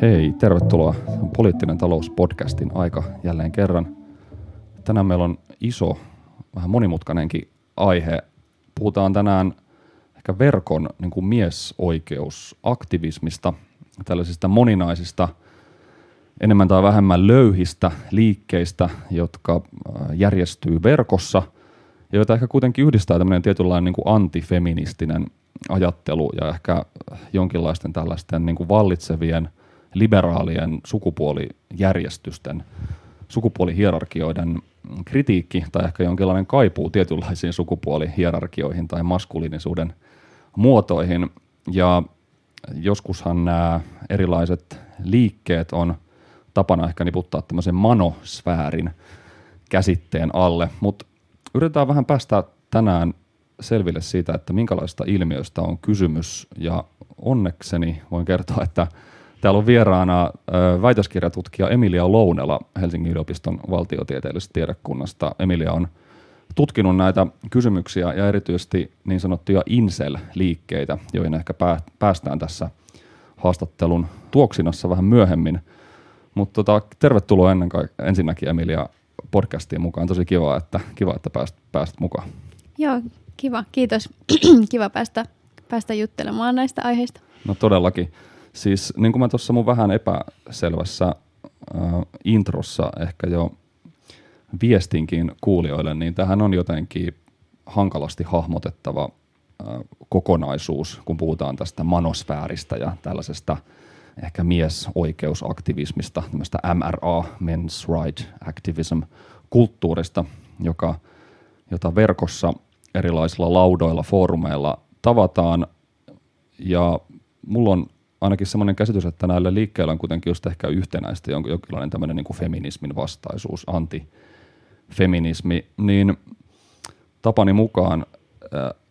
Hei, tervetuloa Poliittinen talous podcastin aika jälleen kerran. Tänään meillä on iso, vähän monimutkainenkin aihe. Puhutaan tänään ehkä verkon niin kuin miesoikeusaktivismista, tällaisista moninaisista, enemmän tai vähemmän löyhistä liikkeistä, jotka äh, järjestyy verkossa ja joita ehkä kuitenkin yhdistää tämmöinen tietynlainen niin kuin antifeministinen ajattelu ja ehkä jonkinlaisten tällaisten niin kuin vallitsevien liberaalien sukupuolijärjestysten, sukupuolihierarkioiden kritiikki tai ehkä jonkinlainen kaipuu tietynlaisiin sukupuolihierarkioihin tai maskuliinisuuden muotoihin. Ja joskushan nämä erilaiset liikkeet on tapana ehkä niputtaa tämmöisen manosfäärin käsitteen alle, mutta yritetään vähän päästä tänään selville siitä, että minkälaista ilmiöstä on kysymys ja onnekseni voin kertoa, että täällä on vieraana väitöskirjatutkija Emilia Lounela Helsingin yliopiston valtiotieteellisestä tiedekunnasta. Emilia on tutkinut näitä kysymyksiä ja erityisesti niin sanottuja incel-liikkeitä, joihin ehkä päästään tässä haastattelun tuoksinassa vähän myöhemmin. Mutta tota, tervetuloa ennen kaikkea ensinnäkin Emilia podcastiin mukaan. Tosi kiva, että, kiva, että pääst, pääst mukaan. Joo, kiva. Kiitos. kiva päästä, päästä juttelemaan näistä aiheista. No todellakin. Siis niin kuin mä tuossa mun vähän epäselvässä äh, introssa ehkä jo viestinkin kuulijoille, niin tähän on jotenkin hankalasti hahmotettava äh, kokonaisuus, kun puhutaan tästä manosfääristä ja tällaisesta ehkä miesoikeusaktivismista, tämmöistä MRA, Men's Right Activism, kulttuurista, joka, jota verkossa erilaisilla laudoilla, foorumeilla tavataan. Ja mulla on ainakin semmoinen käsitys, että näillä liikkeillä on kuitenkin just ehkä yhtenäistä jonkinlainen tämmöinen niin kuin feminismin vastaisuus, antifeminismi, niin tapani mukaan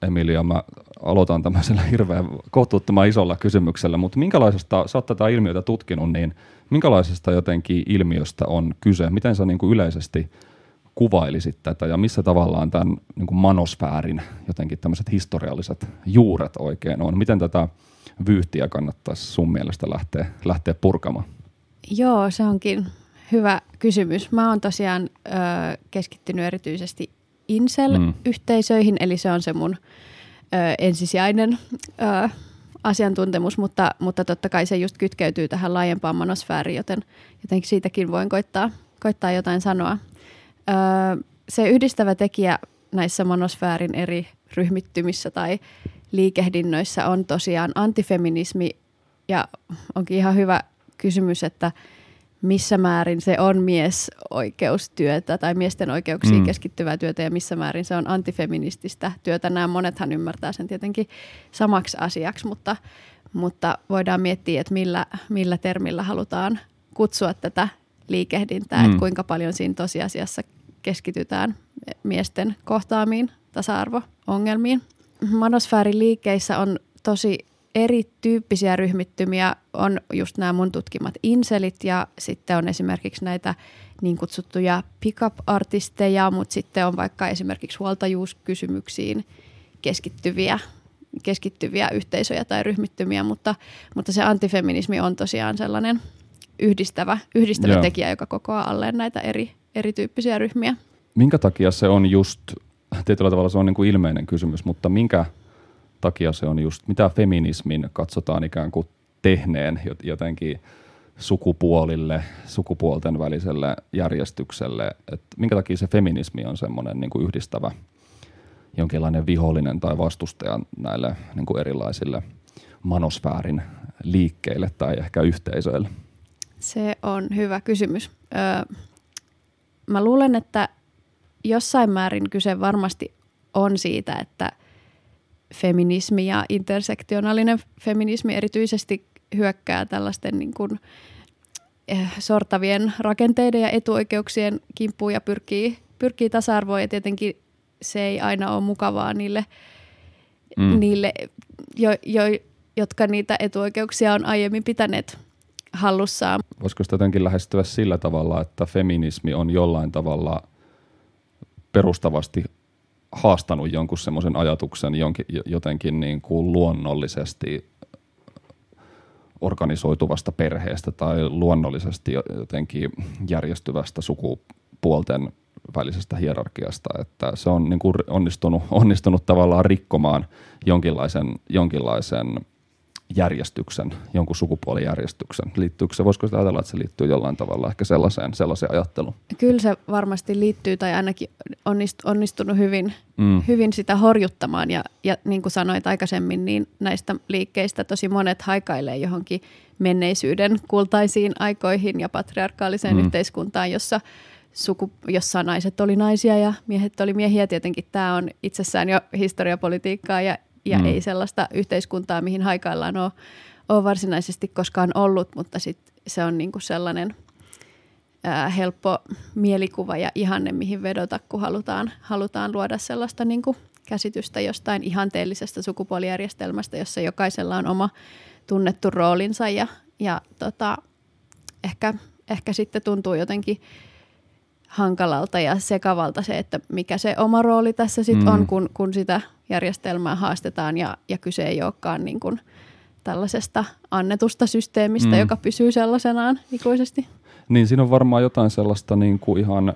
Emilia, mä aloitan tämmöisellä hirveän kohtuuttoman isolla kysymyksellä, mutta minkälaisesta, sä oot tätä ilmiötä tutkinut, niin minkälaisesta jotenkin ilmiöstä on kyse? Miten sä niin kuin yleisesti kuvailisit tätä ja missä tavallaan tämän niin kuin manosfäärin jotenkin tämmöiset historialliset juuret oikein on? Miten tätä vyyhtiä kannattaisi sun mielestä lähteä, lähteä purkamaan? Joo, se onkin hyvä kysymys. Mä oon tosiaan ö, keskittynyt erityisesti Incel-yhteisöihin, mm. eli se on se mun ö, ensisijainen ö, asiantuntemus, mutta, mutta totta kai se just kytkeytyy tähän laajempaan manosfääriin, joten jotenkin siitäkin voin koittaa, koittaa jotain sanoa. Ö, se yhdistävä tekijä näissä manosfäärin eri ryhmittymissä tai liikehdinnöissä on tosiaan antifeminismi ja onkin ihan hyvä kysymys, että missä määrin se on miesoikeustyötä tai miesten oikeuksiin mm. keskittyvää työtä ja missä määrin se on antifeminististä työtä. Nämä monethan ymmärtää sen tietenkin samaksi asiaksi, mutta, mutta voidaan miettiä, että millä, millä termillä halutaan kutsua tätä liikehdintää, mm. että kuinka paljon siinä tosiasiassa keskitytään miesten kohtaamiin tasa-arvo-ongelmiin manosfäärin liikkeissä on tosi erityyppisiä ryhmittymiä. On just nämä mun tutkimat inselit ja sitten on esimerkiksi näitä niin kutsuttuja pickup-artisteja, mutta sitten on vaikka esimerkiksi huoltajuuskysymyksiin keskittyviä, keskittyviä yhteisöjä tai ryhmittymiä, mutta, mutta se antifeminismi on tosiaan sellainen yhdistävä, yhdistävä tekijä, joka kokoaa alleen näitä eri, erityyppisiä ryhmiä. Minkä takia se on just tietyllä tavalla se on niin kuin ilmeinen kysymys, mutta minkä takia se on just, mitä feminismin katsotaan ikään kuin tehneen jotenkin sukupuolille, sukupuolten väliselle järjestykselle, että minkä takia se feminismi on semmoinen niin kuin yhdistävä jonkinlainen vihollinen tai vastustaja näille niin kuin erilaisille manosfäärin liikkeille tai ehkä yhteisöille? Se on hyvä kysymys. Öö, mä luulen, että jossain määrin kyse varmasti on siitä, että feminismi ja intersektionaalinen feminismi erityisesti hyökkää tällaisten niin kuin, eh, sortavien rakenteiden ja etuoikeuksien kimppuun ja pyrkii, pyrkii tasa-arvoon ja tietenkin se ei aina ole mukavaa niille, mm. niille jo, jo, jotka niitä etuoikeuksia on aiemmin pitäneet hallussaan. Voisiko sitä jotenkin lähestyä sillä tavalla, että feminismi on jollain tavalla – perustavasti haastanut jonkun semmoisen ajatuksen jonkin, jotenkin niin kuin luonnollisesti organisoituvasta perheestä tai luonnollisesti jotenkin järjestyvästä sukupuolten välisestä hierarkiasta, että se on niin kuin onnistunut, onnistunut tavallaan rikkomaan jonkinlaisen, jonkinlaisen järjestyksen, jonkun sukupuolijärjestyksen. Liittyykö se, voisiko sitä ajatella, että se liittyy jollain tavalla ehkä sellaiseen, sellaiseen ajatteluun? Kyllä se varmasti liittyy tai ainakin onnistunut hyvin, mm. hyvin sitä horjuttamaan ja, ja niin kuin sanoit aikaisemmin, niin näistä liikkeistä tosi monet haikailee johonkin menneisyyden kultaisiin aikoihin ja patriarkaaliseen mm. yhteiskuntaan, jossa suku, jossa naiset oli naisia ja miehet oli miehiä. Tietenkin tämä on itsessään jo historiapolitiikkaa ja ja mm. ei sellaista yhteiskuntaa, mihin haikaillaan ole, ole varsinaisesti koskaan ollut, mutta sit se on niinku sellainen ää, helppo mielikuva ja ihanne, mihin vedota, kun halutaan, halutaan luoda sellaista niinku käsitystä jostain ihanteellisesta sukupuolijärjestelmästä, jossa jokaisella on oma tunnettu roolinsa ja, ja tota, ehkä, ehkä sitten tuntuu jotenkin hankalalta ja sekavalta se, että mikä se oma rooli tässä sitten mm. on, kun, kun sitä järjestelmää haastetaan ja, ja kyse ei olekaan niin kuin tällaisesta annetusta systeemistä, mm. joka pysyy sellaisenaan ikuisesti. Niin siinä on varmaan jotain sellaista niin kuin ihan,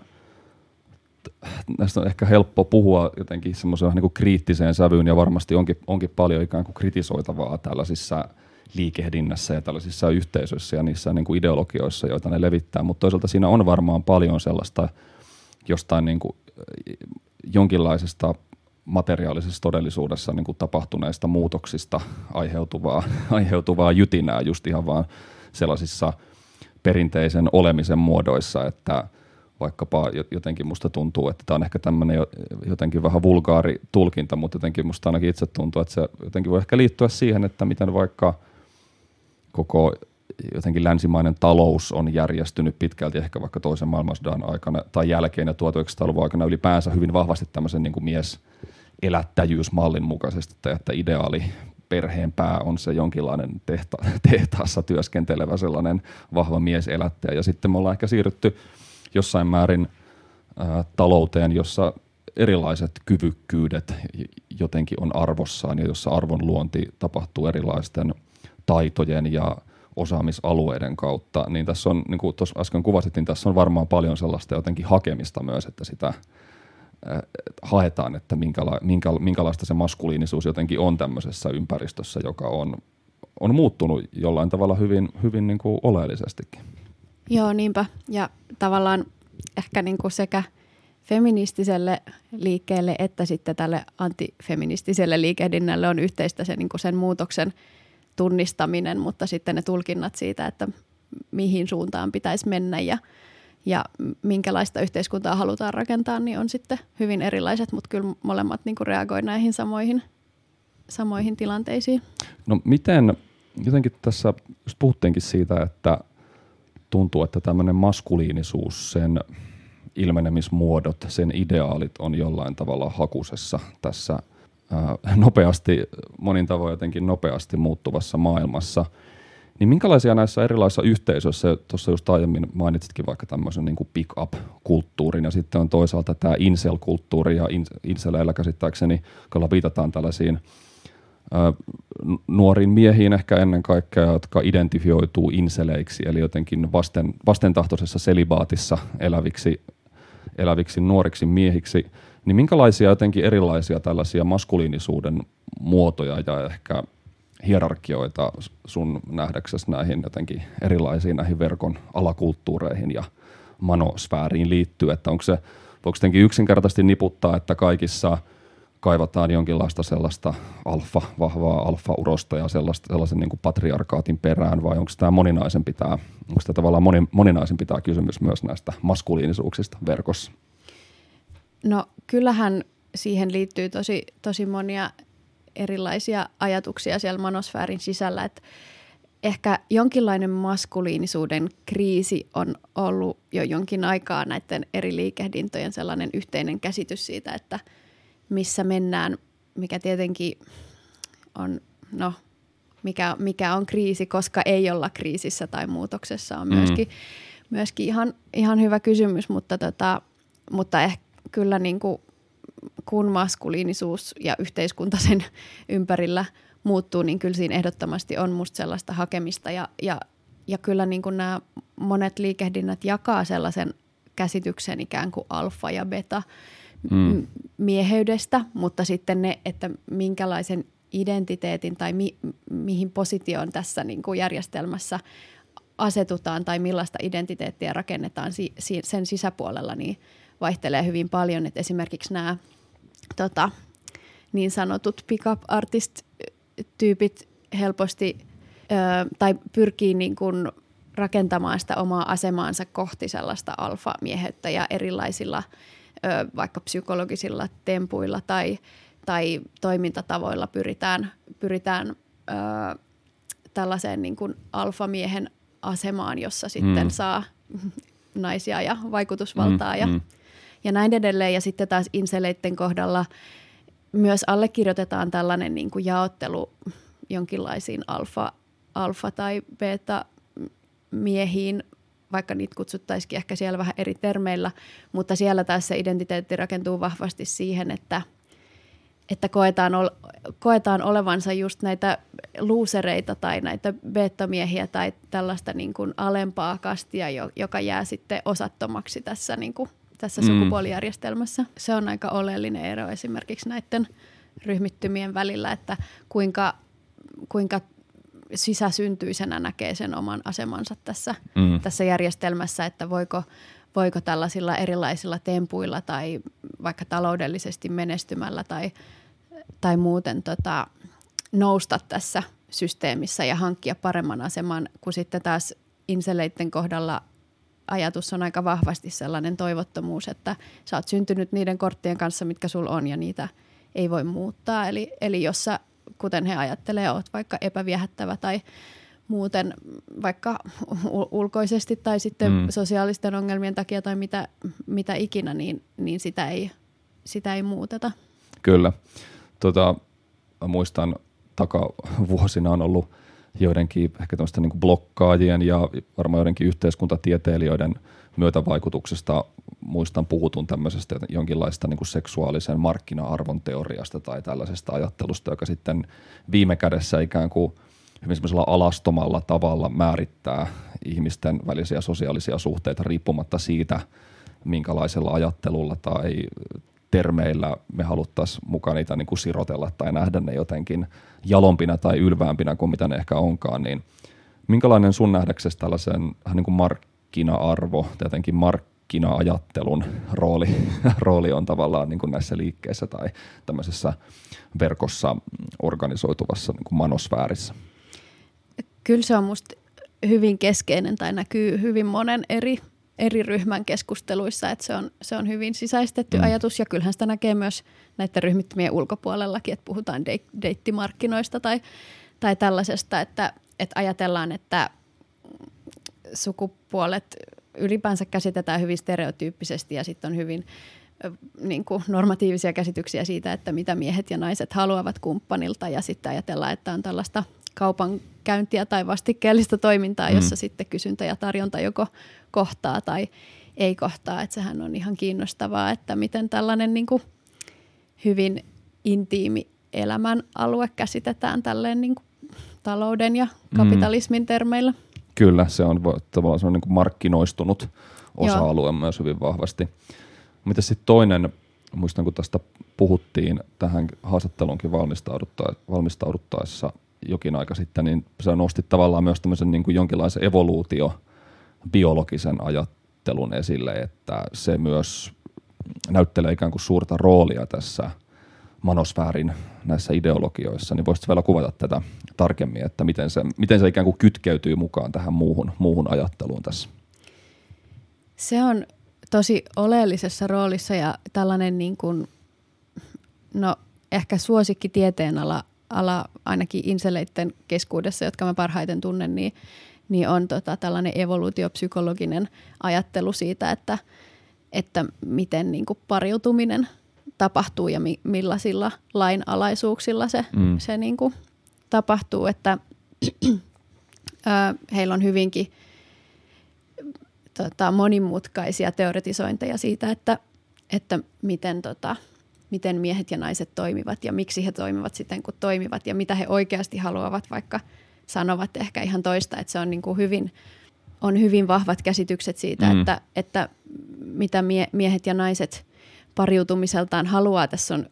näistä on ehkä helppo puhua jotenkin semmoiseen niin kriittiseen sävyyn ja varmasti onkin, onkin paljon ikään kuin kritisoitavaa tällaisissa liikehdinnässä ja tällaisissa yhteisöissä ja niissä niin kuin ideologioissa, joita ne levittää, mutta toisaalta siinä on varmaan paljon sellaista jostain niin kuin jonkinlaisesta materiaalisessa todellisuudessa niin kuin tapahtuneista muutoksista aiheutuvaa, aiheutuvaa jytinää just ihan vaan sellaisissa perinteisen olemisen muodoissa, että vaikkapa jotenkin musta tuntuu, että tämä on ehkä tämmöinen jotenkin vähän vulgaari tulkinta, mutta jotenkin musta ainakin itse tuntuu, että se jotenkin voi ehkä liittyä siihen, että miten vaikka koko jotenkin länsimainen talous on järjestynyt pitkälti ehkä vaikka toisen maailmansodan aikana tai jälkeen ja 1900-luvun aikana ylipäänsä hyvin vahvasti tämmöisen niin kuin mies elättäjyysmallin mukaisesti, että, että ideaali perheen pää on se jonkinlainen tehta, tehtaassa työskentelevä sellainen vahva mies elättäjä. Ja sitten me ollaan ehkä siirrytty jossain määrin ää, talouteen, jossa erilaiset kyvykkyydet jotenkin on arvossaan ja jossa arvon luonti tapahtuu erilaisten taitojen ja osaamisalueiden kautta, niin tässä on, niin kuin tuossa äsken kuvasit, niin tässä on varmaan paljon sellaista jotenkin hakemista myös, että sitä haetaan, että minkäla, minkä, minkälaista se maskuliinisuus jotenkin on tämmöisessä ympäristössä, joka on, on muuttunut jollain tavalla hyvin, hyvin niin kuin oleellisestikin. Joo, niinpä. Ja tavallaan ehkä niin kuin sekä feministiselle liikkeelle että sitten tälle antifeministiselle liikehdinnälle on yhteistä se, niin kuin sen muutoksen tunnistaminen, mutta sitten ne tulkinnat siitä, että mihin suuntaan pitäisi mennä ja – ja minkälaista yhteiskuntaa halutaan rakentaa, niin on sitten hyvin erilaiset, mutta kyllä molemmat niin kuin reagoi näihin samoihin, samoihin tilanteisiin. No miten, jotenkin tässä just puhuttiinkin siitä, että tuntuu, että tämmöinen maskuliinisuus, sen ilmenemismuodot, sen ideaalit on jollain tavalla hakusessa tässä ää, nopeasti, monin tavoin jotenkin nopeasti muuttuvassa maailmassa – niin minkälaisia näissä erilaisissa yhteisöissä, tuossa just aiemmin mainitsitkin vaikka tämmöisen niin kuin pick-up-kulttuurin ja sitten on toisaalta tämä incel-kulttuuri ja inceleillä käsittääkseni, kyllä viitataan tällaisiin nuoriin miehiin ehkä ennen kaikkea, jotka identifioituu inseleiksi, eli jotenkin vasten, vastentahtoisessa selibaatissa eläviksi, eläviksi nuoriksi miehiksi, niin minkälaisia jotenkin erilaisia tällaisia maskuliinisuuden muotoja ja ehkä hierarkioita sun nähdäksesi näihin jotenkin erilaisiin näihin verkon alakulttuureihin ja manosfääriin liittyy, että onko se, voiko jotenkin yksinkertaisesti niputtaa, että kaikissa kaivataan jonkinlaista sellaista alfa, vahvaa alfa-urosta ja sellaista, sellaisen niin kuin patriarkaatin perään, vai onko tämä moninaisempi tämä, onko tämä tavallaan moni, moninaisempi tämä kysymys myös näistä maskuliinisuuksista verkossa? No kyllähän siihen liittyy tosi, tosi monia erilaisia ajatuksia siellä manosfäärin sisällä, että ehkä jonkinlainen maskuliinisuuden kriisi on ollut jo jonkin aikaa näiden eri liikehdintojen sellainen yhteinen käsitys siitä, että missä mennään, mikä tietenkin on, no, mikä, mikä on kriisi, koska ei olla kriisissä tai muutoksessa on myöskin, mm. myöskin ihan, ihan hyvä kysymys, mutta, tota, mutta ehkä kyllä niin kuin kun maskuliinisuus ja yhteiskunta sen ympärillä muuttuu, niin kyllä siinä ehdottomasti on musta sellaista hakemista ja, ja, ja kyllä niin kuin nämä monet liikehdinnät jakaa sellaisen käsityksen ikään kuin alfa ja beta mm. mieheydestä, mutta sitten ne, että minkälaisen identiteetin tai mi, mihin positioon tässä niin kuin järjestelmässä asetutaan tai millaista identiteettiä rakennetaan si, si, sen sisäpuolella, niin vaihtelee hyvin paljon. Et esimerkiksi nämä tota, niin sanotut pick-up artist-tyypit helposti ö, tai pyrkii niin kuin rakentamaan sitä omaa asemaansa kohti sellaista alfa-mieheyttä ja erilaisilla ö, vaikka psykologisilla tempuilla tai, tai toimintatavoilla pyritään, pyritään ö, tällaiseen niin kuin alfamiehen asemaan, jossa sitten mm. saa naisia ja vaikutusvaltaa mm, ja, mm. Ja näin edelleen. Ja sitten taas inseleitten kohdalla myös allekirjoitetaan tällainen niin kuin jaottelu jonkinlaisiin alfa, alfa- tai beta-miehiin, vaikka niitä kutsuttaisikin ehkä siellä vähän eri termeillä, mutta siellä taas se identiteetti rakentuu vahvasti siihen, että – että koetaan, ol, koetaan olevansa just näitä luusereita tai näitä beettomiehiä tai tällaista niin kuin alempaa kastia, joka jää sitten osattomaksi tässä, niin kuin, tässä mm. sukupuolijärjestelmässä. Se on aika oleellinen ero esimerkiksi näiden ryhmittymien välillä, että kuinka, kuinka sisäsyntyisenä näkee sen oman asemansa tässä, mm. tässä järjestelmässä, että voiko, voiko tällaisilla erilaisilla tempuilla tai vaikka taloudellisesti menestymällä tai, tai muuten tota, nousta tässä systeemissä ja hankkia paremman aseman, kun sitten taas inseleiden kohdalla ajatus on aika vahvasti sellainen toivottomuus, että sä oot syntynyt niiden korttien kanssa, mitkä sul on ja niitä ei voi muuttaa. Eli, eli jos sä, kuten he ajattelee, oot vaikka epäviehättävä tai muuten vaikka ulkoisesti tai sitten mm. sosiaalisten ongelmien takia tai mitä, mitä ikinä, niin, niin sitä, ei, sitä ei muuteta. Kyllä. Tota, muistan takavuosina on ollut joidenkin ehkä niin blokkaajien ja varmaan joidenkin yhteiskuntatieteilijöiden myötävaikutuksesta muistan puhutun tämmöisestä jonkinlaista niin kuin seksuaalisen markkina-arvon teoriasta tai tällaisesta ajattelusta, joka sitten viime kädessä ikään kuin – hyvin semmoisella alastomalla tavalla määrittää ihmisten välisiä sosiaalisia suhteita riippumatta siitä, minkälaisella ajattelulla tai termeillä me haluttaisiin mukaan niitä niin kuin sirotella tai nähdä ne jotenkin jalompina tai ylväämpinä kuin mitä ne ehkä onkaan, niin minkälainen sun nähdäksesi tällaisen niin kuin markkina-arvo, jotenkin markkina-ajattelun rooli, rooli on tavallaan niin kuin näissä liikkeissä tai tämmöisessä verkossa organisoituvassa niin kuin manosfäärissä? Kyllä se on musta hyvin keskeinen tai näkyy hyvin monen eri, eri ryhmän keskusteluissa, että se on, se on hyvin sisäistetty mm. ajatus ja kyllähän sitä näkee myös näiden ryhmittymien ulkopuolellakin, että puhutaan de- deittimarkkinoista tai, tai tällaisesta, että, että ajatellaan, että sukupuolet ylipäänsä käsitetään hyvin stereotyyppisesti ja sitten on hyvin niin kuin normatiivisia käsityksiä siitä, että mitä miehet ja naiset haluavat kumppanilta ja sitten ajatellaan, että on tällaista kaupankäyntiä tai vastikkeellista toimintaa, jossa mm. sitten kysyntä ja tarjonta joko kohtaa tai ei kohtaa. Että sehän on ihan kiinnostavaa, että miten tällainen niin kuin hyvin intiimi elämän alue käsitetään tälleen niin kuin talouden ja mm. kapitalismin mm. termeillä. Kyllä, se on tavallaan se on niin kuin markkinoistunut osa-alue Joo. myös hyvin vahvasti. Mitä sitten toinen, muistan kun tästä puhuttiin tähän haastatteluunkin valmistauduttaessa jokin aika sitten, niin se nosti tavallaan myös tämmöisen niin kuin jonkinlaisen evoluutio biologisen ajattelun esille, että se myös näyttelee ikään kuin suurta roolia tässä manosfäärin näissä ideologioissa, niin voisitko vielä kuvata tätä tarkemmin, että miten se, miten se ikään kuin kytkeytyy mukaan tähän muuhun, muuhun ajatteluun tässä? Se on tosi oleellisessa roolissa ja tällainen niin kuin, no ehkä suosikki tieteenala ala ainakin inseleiden keskuudessa, jotka mä parhaiten tunnen, niin, niin on tota tällainen evoluutiopsykologinen ajattelu siitä, että, että miten niin kuin pariutuminen tapahtuu ja mi, millaisilla lainalaisuuksilla se, mm. se niin kuin tapahtuu, että heillä on hyvinkin tota, monimutkaisia teoretisointeja siitä, että, että miten tota, miten miehet ja naiset toimivat ja miksi he toimivat siten, kun toimivat ja mitä he oikeasti haluavat, vaikka sanovat ehkä ihan toista, että se on niin kuin hyvin, on hyvin vahvat käsitykset siitä, mm. että, että mitä mie- miehet ja naiset pariutumiseltaan haluaa. Tässä on,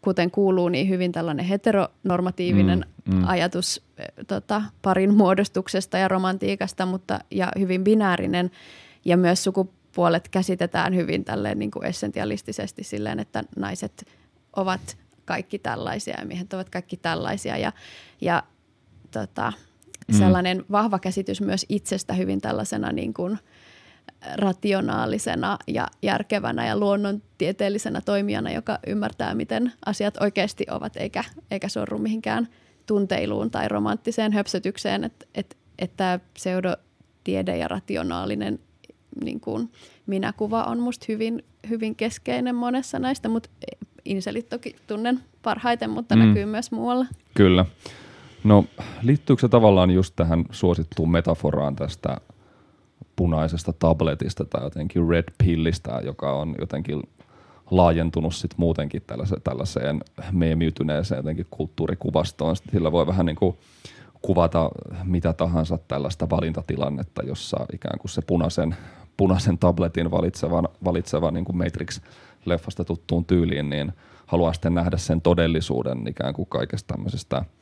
kuten kuuluu, niin hyvin tällainen heteronormatiivinen mm. Mm. ajatus tota, parin muodostuksesta ja romantiikasta, mutta ja hyvin binäärinen ja myös sukupuolet käsitetään hyvin tälleen niin kuin essentialistisesti silleen, että naiset ovat kaikki tällaisia ja miehet ovat kaikki tällaisia ja, ja tota, mm. sellainen vahva käsitys myös itsestä hyvin tällaisena niin kuin rationaalisena ja järkevänä ja luonnontieteellisenä toimijana, joka ymmärtää, miten asiat oikeasti ovat, eikä, eikä sorru mihinkään tunteiluun tai romanttiseen höpsötykseen, että et, että pseudotiede ja rationaalinen niin kuin minäkuva on musta hyvin, hyvin keskeinen monessa näistä, mutta inselit toki tunnen parhaiten, mutta mm. näkyy myös muualla. Kyllä. No liittyykö se tavallaan just tähän suosittuun metaforaan tästä punaisesta tabletista tai jotenkin red pillistä, joka on jotenkin laajentunut sit muutenkin tällaiseen, tällaiseen meemiytyneeseen jotenkin kulttuurikuvastoon. Sitten sillä voi vähän niin kuin kuvata mitä tahansa tällaista valintatilannetta, jossa ikään kuin se punaisen, punaisen tabletin valitseva, valitseva niin kuin Matrix-leffasta tuttuun tyyliin, niin haluaa sitten nähdä sen todellisuuden ikään kuin kaikesta tämmöisestä –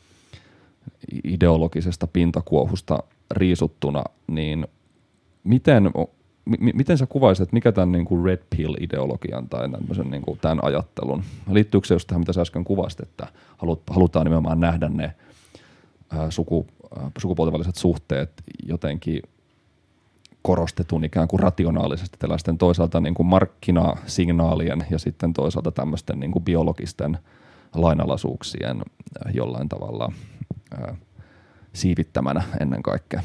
ideologisesta pintakuohusta riisuttuna, niin miten, m- miten sä kuvaisit, mikä tämän niin kuin red pill-ideologian tai niin kuin tämän ajattelun, liittyykö se just tähän, mitä sä äsken kuvasit, että halutaan nimenomaan nähdä ne ää, suku, ää, sukupuolten väliset suhteet jotenkin korostetun ikään kuin rationaalisesti tällaisten toisaalta niin kuin markkinasignaalien ja sitten toisaalta tämmöisten niin kuin biologisten lainalaisuuksien jollain tavalla siivittämänä ennen kaikkea.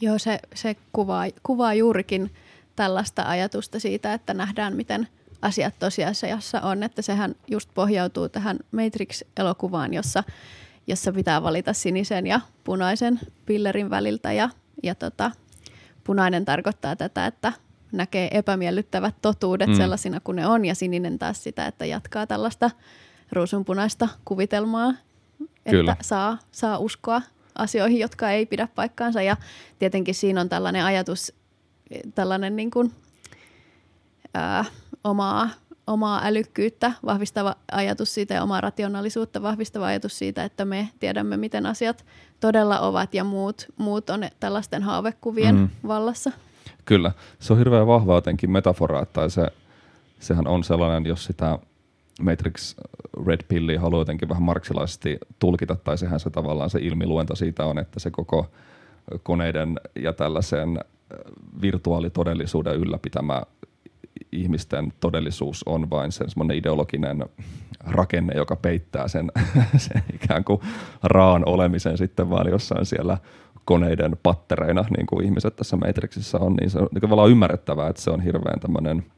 Joo, se, se kuvaa, kuvaa juurikin tällaista ajatusta siitä, että nähdään, miten asiat tosiasiassa on. Että sehän just pohjautuu tähän Matrix-elokuvaan, jossa, jossa pitää valita sinisen ja punaisen pillerin väliltä. Ja, ja tota, punainen tarkoittaa tätä, että näkee epämiellyttävät totuudet mm. sellaisina kuin ne on, ja sininen taas sitä, että jatkaa tällaista ruusunpunaista kuvitelmaa Kyllä. että saa, saa uskoa asioihin, jotka ei pidä paikkaansa. Ja tietenkin siinä on tällainen ajatus, tällainen niin kuin, ää, omaa, omaa älykkyyttä vahvistava ajatus siitä ja omaa rationaalisuutta vahvistava ajatus siitä, että me tiedämme, miten asiat todella ovat ja muut, muut on tällaisten haavekuvien mm. vallassa. Kyllä, se on hirveän vahva jotenkin metafora, tai se, sehän on sellainen, jos sitä Matrix Red Pilli haluaa jotenkin vähän marksilaisesti tulkita, tai sehän se tavallaan se ilmiluento siitä on, että se koko koneiden ja tällaisen virtuaalitodellisuuden ylläpitämä ihmisten todellisuus on vain sen semmoinen ideologinen rakenne, joka peittää sen, sen ikään kuin raan olemisen sitten vaan jossain siellä koneiden pattereina, niin kuin ihmiset tässä Matrixissa on, niin se on niin tavallaan ymmärrettävää, että se on hirveän tämmöinen –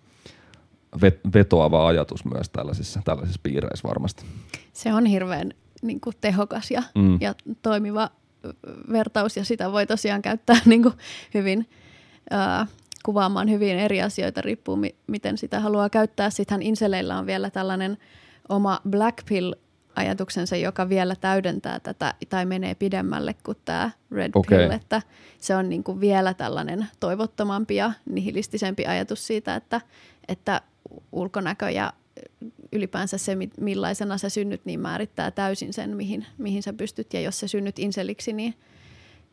vetoava ajatus myös tällaisissa, tällaisissa piireissä varmasti. Se on hirveän niin kuin, tehokas ja, mm. ja toimiva vertaus ja sitä voi tosiaan käyttää niin kuin, hyvin äh, kuvaamaan hyvin eri asioita, riippuu mi- miten sitä haluaa käyttää. Sittenhän Inseleillä on vielä tällainen oma Black Pill ajatuksensa, joka vielä täydentää tätä tai menee pidemmälle kuin tämä Red okay. Pill, että se on niin kuin vielä tällainen toivottomampi ja nihilistisempi ajatus siitä, että, että ulkonäkö ja ylipäänsä se, millaisena sä synnyt, niin määrittää täysin sen, mihin, mihin sä pystyt. Ja jos sä synnyt inseliksi, niin,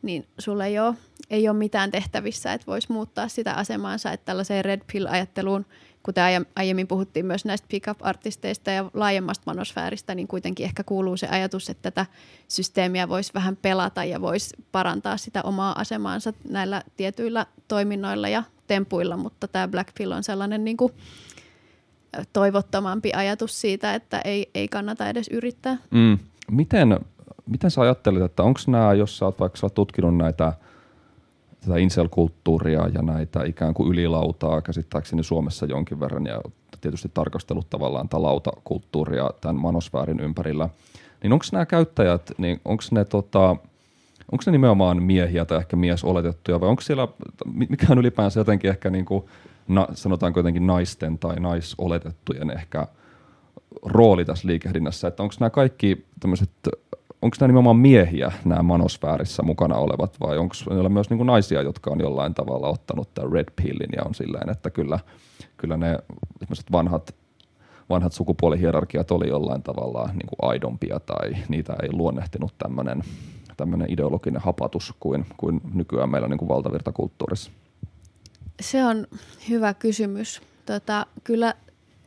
niin sulle ei ole, ei ole mitään tehtävissä, että voisi muuttaa sitä asemaansa. Että tällaiseen red pill-ajatteluun, kuten aiemmin puhuttiin myös näistä pick-up-artisteista ja laajemmasta manosfääristä, niin kuitenkin ehkä kuuluu se ajatus, että tätä systeemiä voisi vähän pelata ja voisi parantaa sitä omaa asemaansa näillä tietyillä toiminnoilla ja tempuilla, mutta tämä Black Pill on sellainen niin kuin toivottomampi ajatus siitä, että ei, ei kannata edes yrittää. Mm. Miten, miten sä ajattelet, että onko nämä, jos sä oot vaikka sä oot tutkinut näitä tätä incel-kulttuuria ja näitä ikään kuin ylilautaa käsittääkseni Suomessa jonkin verran ja tietysti tarkastellut tavallaan tätä lautakulttuuria tämän manosfäärin ympärillä, niin onko nämä käyttäjät, niin onko ne tota, onko ne nimenomaan miehiä tai ehkä mies oletettuja vai onko siellä, mikä on ylipäänsä jotenkin ehkä niin kuin, na, sanotaanko jotenkin naisten tai naisoletettujen ehkä rooli tässä liikehdinnässä, että onko nämä kaikki tämmöiset, onko nämä nimenomaan miehiä nämä manosfäärissä mukana olevat vai onko niillä myös niin naisia, jotka on jollain tavalla ottanut tämän red pillin ja on silleen, että kyllä, kyllä ne vanhat vanhat sukupuolihierarkiat oli jollain tavalla niin kuin aidompia tai niitä ei luonnehtinut tämmöinen tämmöinen ideologinen hapatus kuin, kuin nykyään meillä niin kuin valtavirtakulttuurissa? Se on hyvä kysymys. Tota, kyllä,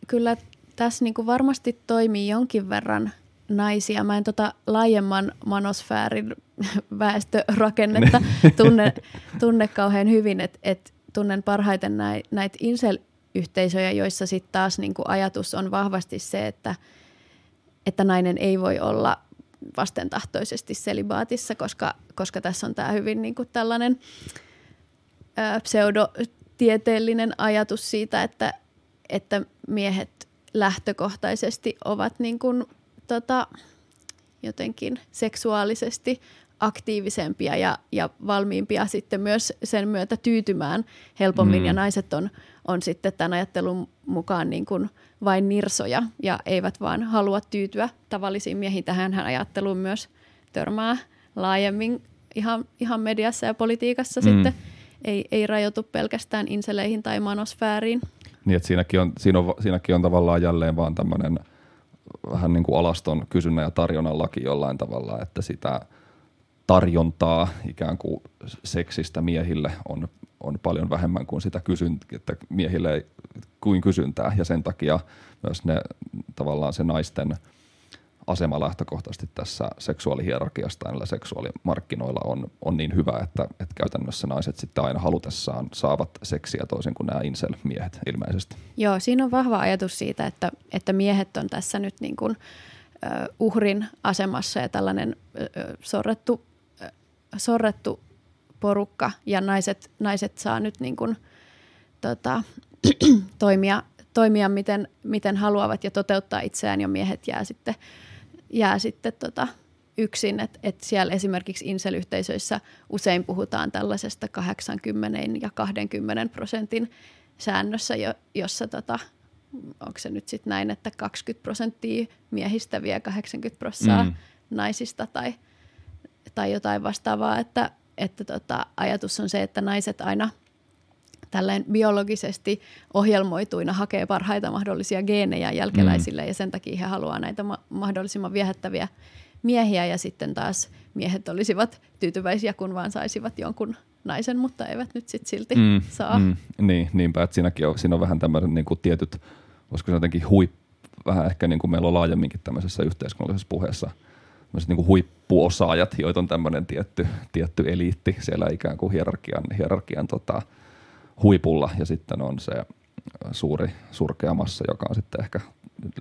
kyllä tässä niin kuin varmasti toimii jonkin verran naisia. Mä en tota laajemman manosfäärin väestörakennetta tunne, tunne kauhean hyvin, että et tunnen parhaiten näitä incel-yhteisöjä, joissa sitten taas niin kuin ajatus on vahvasti se, että, että nainen ei voi olla vastentahtoisesti selibaatissa, koska, koska tässä on tämä hyvin niin kuin tällainen ää, pseudotieteellinen ajatus siitä, että, että miehet lähtökohtaisesti ovat niin kuin, tota, jotenkin seksuaalisesti aktiivisempia ja, ja valmiimpia sitten myös sen myötä tyytymään helpommin mm. ja naiset on, on sitten tämän ajattelun mukaan niin kuin vain nirsoja ja eivät vaan halua tyytyä tavallisiin miehiin. Tähän ajatteluun myös törmää laajemmin ihan, ihan mediassa ja politiikassa mm. sitten. Ei, ei rajoitu pelkästään inseleihin tai manosfääriin. Niin, että siinäkin on, siinä on, siinäkin on tavallaan jälleen vaan tämmöinen vähän niin kuin alaston kysynnän ja tarjonnan laki jollain tavalla, että sitä tarjontaa ikään kuin seksistä miehille on, on paljon vähemmän kuin sitä kysynt, että miehille ei kuin kysyntää. Ja sen takia myös ne tavallaan se naisten asema lähtökohtaisesti tässä seksuaalihierarkiasta näillä seksuaalimarkkinoilla on, on niin hyvä, että, että käytännössä naiset sitten aina halutessaan saavat seksiä toisin kuin nämä incel-miehet ilmeisesti. Joo, siinä on vahva ajatus siitä, että, että miehet on tässä nyt niin kuin, uh, uhrin asemassa ja tällainen uh, sorrettu, uh, sorrettu porukka ja naiset, naiset saa nyt niin kuin, tota, toimia, toimia miten, miten haluavat ja toteuttaa itseään ja miehet jää sitten, jää sitten tota, yksin. Et, et siellä esimerkiksi Insel-yhteisöissä usein puhutaan tällaisesta 80 ja 20 prosentin säännössä, jo, jossa tota, onko se nyt sitten näin, että 20 prosenttia miehistä vie 80 prosenttia mm. naisista tai, tai jotain vastaavaa, että, että tota, ajatus on se, että naiset aina – tälleen biologisesti ohjelmoituina hakee parhaita mahdollisia geenejä jälkeläisille mm. ja sen takia he haluaa näitä ma- mahdollisimman viehättäviä miehiä ja sitten taas miehet olisivat tyytyväisiä, kun vaan saisivat jonkun naisen, mutta eivät nyt sitten silti mm, saa. Mm, niin, niinpä, että siinäkin on, siinä on vähän tämmöinen niin kuin tietyt, olisiko se jotenkin huip, vähän ehkä niin kuin meillä on laajemminkin tämmöisessä yhteiskunnallisessa puheessa, niin kuin huippuosaajat, joita on tämmöinen tietty, tietty eliitti siellä ikään kuin hierarkian, hierarkian tota, huipulla ja sitten on se suuri surkea massa, joka on sitten ehkä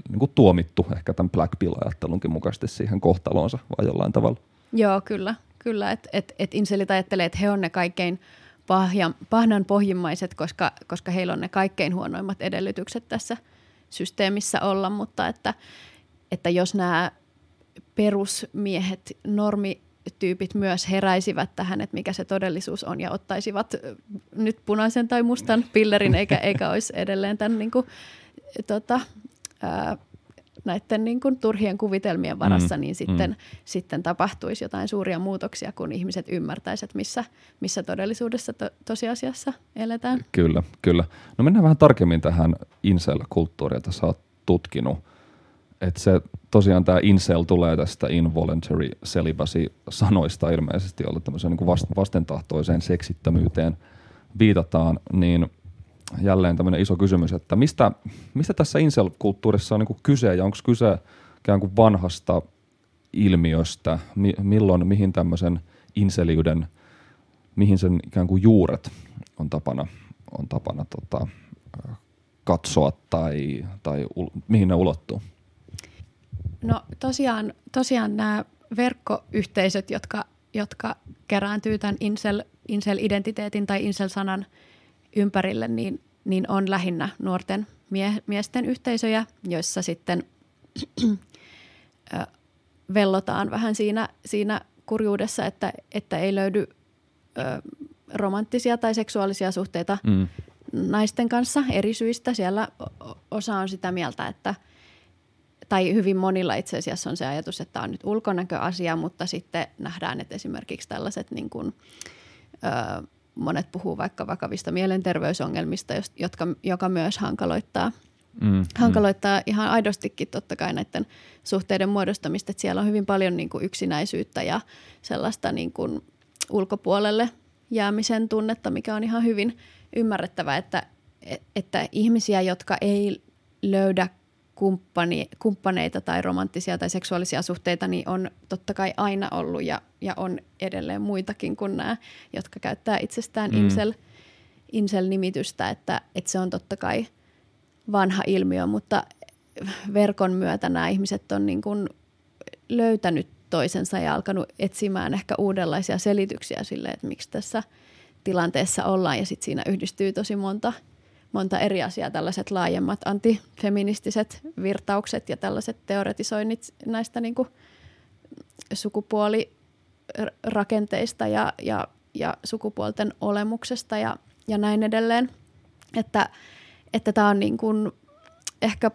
niin kuin tuomittu ehkä tämän Black Pill-ajattelunkin mukaisesti siihen kohtaloonsa vai jollain tavalla. Joo, kyllä. Kyllä, että et, et inselit ajattelee, että he on ne kaikkein pahjan, pahnan pohjimmaiset, koska, koska heillä on ne kaikkein huonoimmat edellytykset tässä systeemissä olla, mutta että, että jos nämä perusmiehet, normi tyypit myös heräisivät tähän, että mikä se todellisuus on ja ottaisivat nyt punaisen tai mustan pillerin eikä, eikä olisi edelleen tämän niin kuin, tota, ää, näiden niin kuin turhien kuvitelmien varassa, mm, niin sitten, mm. sitten tapahtuisi jotain suuria muutoksia, kun ihmiset ymmärtäisivät, missä, missä todellisuudessa to, tosiasiassa eletään. Kyllä, kyllä. No mennään vähän tarkemmin tähän incel-kulttuuriin, jota sä oot tutkinut että se tosiaan tämä incel tulee tästä involuntary celibacy sanoista ilmeisesti, jolla tämmöiseen niin vastentahtoiseen seksittömyyteen viitataan, niin jälleen tämmöinen iso kysymys, että mistä, mistä tässä incel-kulttuurissa on niin kyse ja onko kyse ikään kuin vanhasta ilmiöstä, mi, milloin, mihin tämmöisen inseliyden, mihin sen ikään kuin juuret on tapana, on tapana tota, katsoa tai, tai ul, mihin ne ulottuu? No tosiaan, tosiaan nämä verkkoyhteisöt, jotka, jotka kerääntyy tämän incel, incel-identiteetin tai incel-sanan ympärille, niin, niin on lähinnä nuorten mie- miesten yhteisöjä, joissa sitten vellotaan vähän siinä, siinä kurjuudessa, että, että ei löydy ö, romanttisia tai seksuaalisia suhteita mm. naisten kanssa eri syistä. Siellä osa on sitä mieltä, että – tai hyvin monilla itse asiassa on se ajatus, että tämä on nyt ulkonäköasia, mutta sitten nähdään, että esimerkiksi tällaiset niin kuin, ö, monet puhuu vaikka vakavista mielenterveysongelmista, jotka, joka myös hankaloittaa, mm, mm. hankaloittaa mm. ihan aidostikin totta kai näiden suhteiden muodostamista. Että siellä on hyvin paljon niin kuin yksinäisyyttä ja sellaista niin kuin ulkopuolelle jäämisen tunnetta, mikä on ihan hyvin ymmärrettävä, että, että ihmisiä, jotka ei löydä kumppani, kumppaneita tai romanttisia tai seksuaalisia suhteita, niin on totta kai aina ollut ja, ja on edelleen muitakin kuin nämä, jotka käyttää itsestään mm. incel, incel-nimitystä, että, että se on totta kai vanha ilmiö, mutta verkon myötä nämä ihmiset on niin kuin löytänyt toisensa ja alkanut etsimään ehkä uudenlaisia selityksiä sille, että miksi tässä tilanteessa ollaan ja sitten siinä yhdistyy tosi monta – monta eri asiaa, tällaiset laajemmat antifeministiset virtaukset ja tällaiset teoretisoinnit näistä niin kuin sukupuolirakenteista ja, ja, ja sukupuolten olemuksesta ja, ja näin edelleen. Että, että tämä on niin kuin ehkä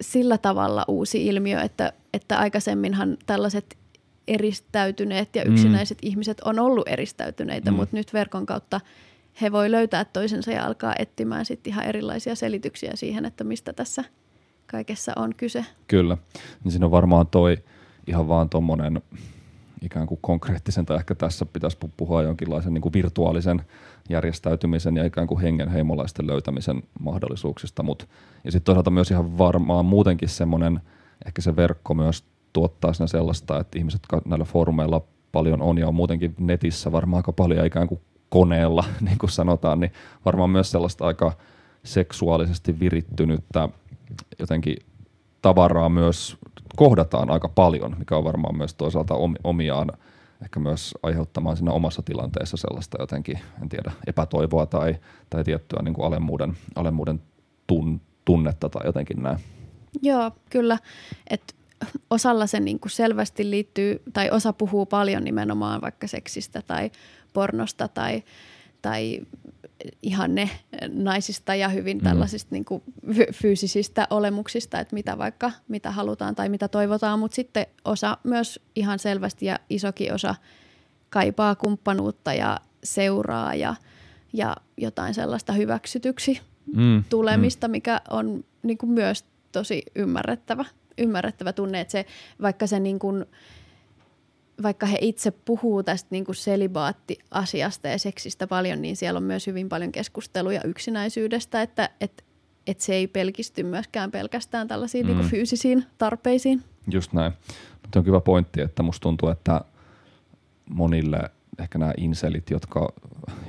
sillä tavalla uusi ilmiö, että, että aikaisemminhan tällaiset eristäytyneet ja mm. yksinäiset mm. ihmiset on ollut eristäytyneitä, mm. mutta nyt verkon kautta – he voi löytää toisensa ja alkaa etsimään sitten ihan erilaisia selityksiä siihen, että mistä tässä kaikessa on kyse. Kyllä, niin siinä on varmaan toi ihan vaan tuommoinen ikään kuin konkreettisen, tai ehkä tässä pitäisi puhua jonkinlaisen niin kuin virtuaalisen järjestäytymisen ja ikään kuin hengenheimolaisten löytämisen mahdollisuuksista. Mut, ja sitten toisaalta myös ihan varmaan muutenkin semmoinen, ehkä se verkko myös tuottaa sinne sellaista, että ihmiset, näillä foorumeilla paljon on ja on muutenkin netissä varmaan aika paljon ikään kuin koneella, niin kuin sanotaan, niin varmaan myös sellaista aika seksuaalisesti virittynyttä jotenkin tavaraa myös kohdataan aika paljon, mikä on varmaan myös toisaalta omiaan ehkä myös aiheuttamaan siinä omassa tilanteessa sellaista jotenkin, en tiedä, epätoivoa tai, tai tiettyä niin kuin alemmuuden, alemmuuden tun, tunnetta tai jotenkin näin. Joo, kyllä. Et osalla se niin kuin selvästi liittyy, tai osa puhuu paljon nimenomaan vaikka seksistä tai pornosta tai, tai ihanne naisista ja hyvin mm. tällaisista niin kuin fyysisistä olemuksista, että mitä vaikka mitä halutaan tai mitä toivotaan, mutta sitten osa myös ihan selvästi ja isokin osa kaipaa kumppanuutta ja seuraa ja, ja jotain sellaista hyväksytyksi mm. tulemista, mm. mikä on niin kuin myös tosi ymmärrettävä, ymmärrettävä tunne, että se, vaikka se niin kuin, vaikka he itse puhuu tästä niin kuin selibaatti-asiasta ja seksistä paljon, niin siellä on myös hyvin paljon keskusteluja yksinäisyydestä, että et, et se ei pelkisty myöskään pelkästään tällaisiin mm. niin kuin fyysisiin tarpeisiin. Just näin. Mutta on kiva pointti, että musta tuntuu, että monille ehkä nämä inselit, jotka,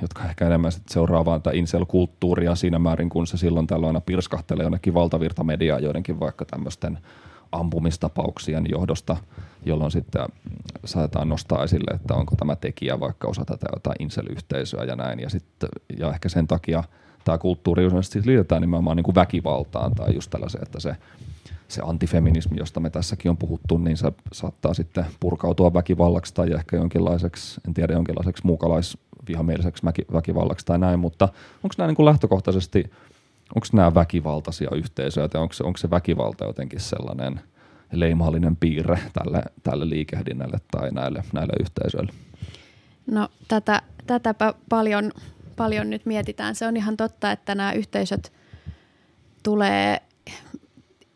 jotka ehkä enemmän sit seuraa vaan tätä insel-kulttuuria siinä määrin, kun se silloin tällöin aina pirskahtelee jonnekin valtavirtamediaa joidenkin vaikka tämmöisten – ampumistapauksien johdosta, jolloin sitten saatetaan nostaa esille, että onko tämä tekijä vaikka osa tätä jotain insel-yhteisöä ja näin. Ja, sitten, ja ehkä sen takia tämä kulttuuri siis liitetään nimenomaan niin kuin väkivaltaan tai just tällaiseen, että se, se antifeminismi, josta me tässäkin on puhuttu, niin se saattaa sitten purkautua väkivallaksi tai ehkä jonkinlaiseksi, en tiedä, jonkinlaiseksi muukalaisvihamieliseksi väkivallaksi tai näin, mutta onko nämä niin kuin lähtökohtaisesti – onko nämä väkivaltaisia yhteisöjä tai onko onko se väkivalta jotenkin sellainen leimallinen piirre tälle, tälle liikehdinnälle tai näille, näille yhteisöille? No tätä, tätäpä paljon, paljon nyt mietitään. Se on ihan totta, että nämä yhteisöt tulee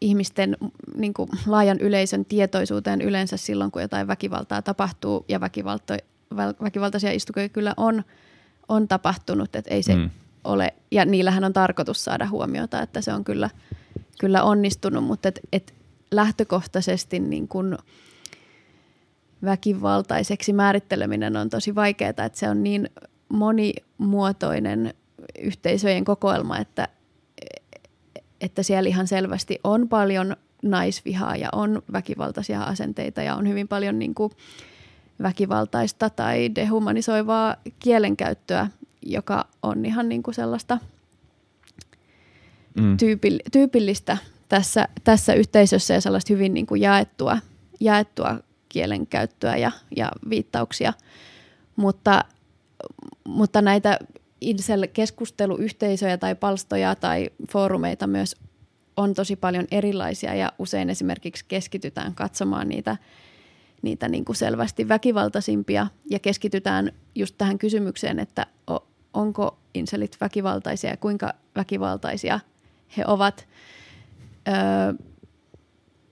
ihmisten niin kuin laajan yleisön tietoisuuteen yleensä silloin, kun jotain väkivaltaa tapahtuu ja väkivalta, väkivaltaisia istukoja kyllä on, on tapahtunut, että ei se mm ole, ja niillähän on tarkoitus saada huomiota, että se on kyllä, kyllä onnistunut, mutta et, et lähtökohtaisesti niin kun väkivaltaiseksi määritteleminen on tosi vaikeaa, että se on niin monimuotoinen yhteisöjen kokoelma, että, että siellä ihan selvästi on paljon naisvihaa ja on väkivaltaisia asenteita ja on hyvin paljon niin kuin väkivaltaista tai dehumanisoivaa kielenkäyttöä joka on ihan niin kuin sellaista mm. tyypill- tyypillistä tässä, tässä yhteisössä ja sellaista hyvin niin kuin jaettua, jaettua kielenkäyttöä ja, ja viittauksia. Mutta, mutta näitä incel-keskusteluyhteisöjä tai palstoja tai foorumeita myös on tosi paljon erilaisia ja usein esimerkiksi keskitytään katsomaan niitä, niitä niin kuin selvästi väkivaltaisimpia ja keskitytään just tähän kysymykseen, että onko inselit väkivaltaisia ja kuinka väkivaltaisia he ovat. Öö,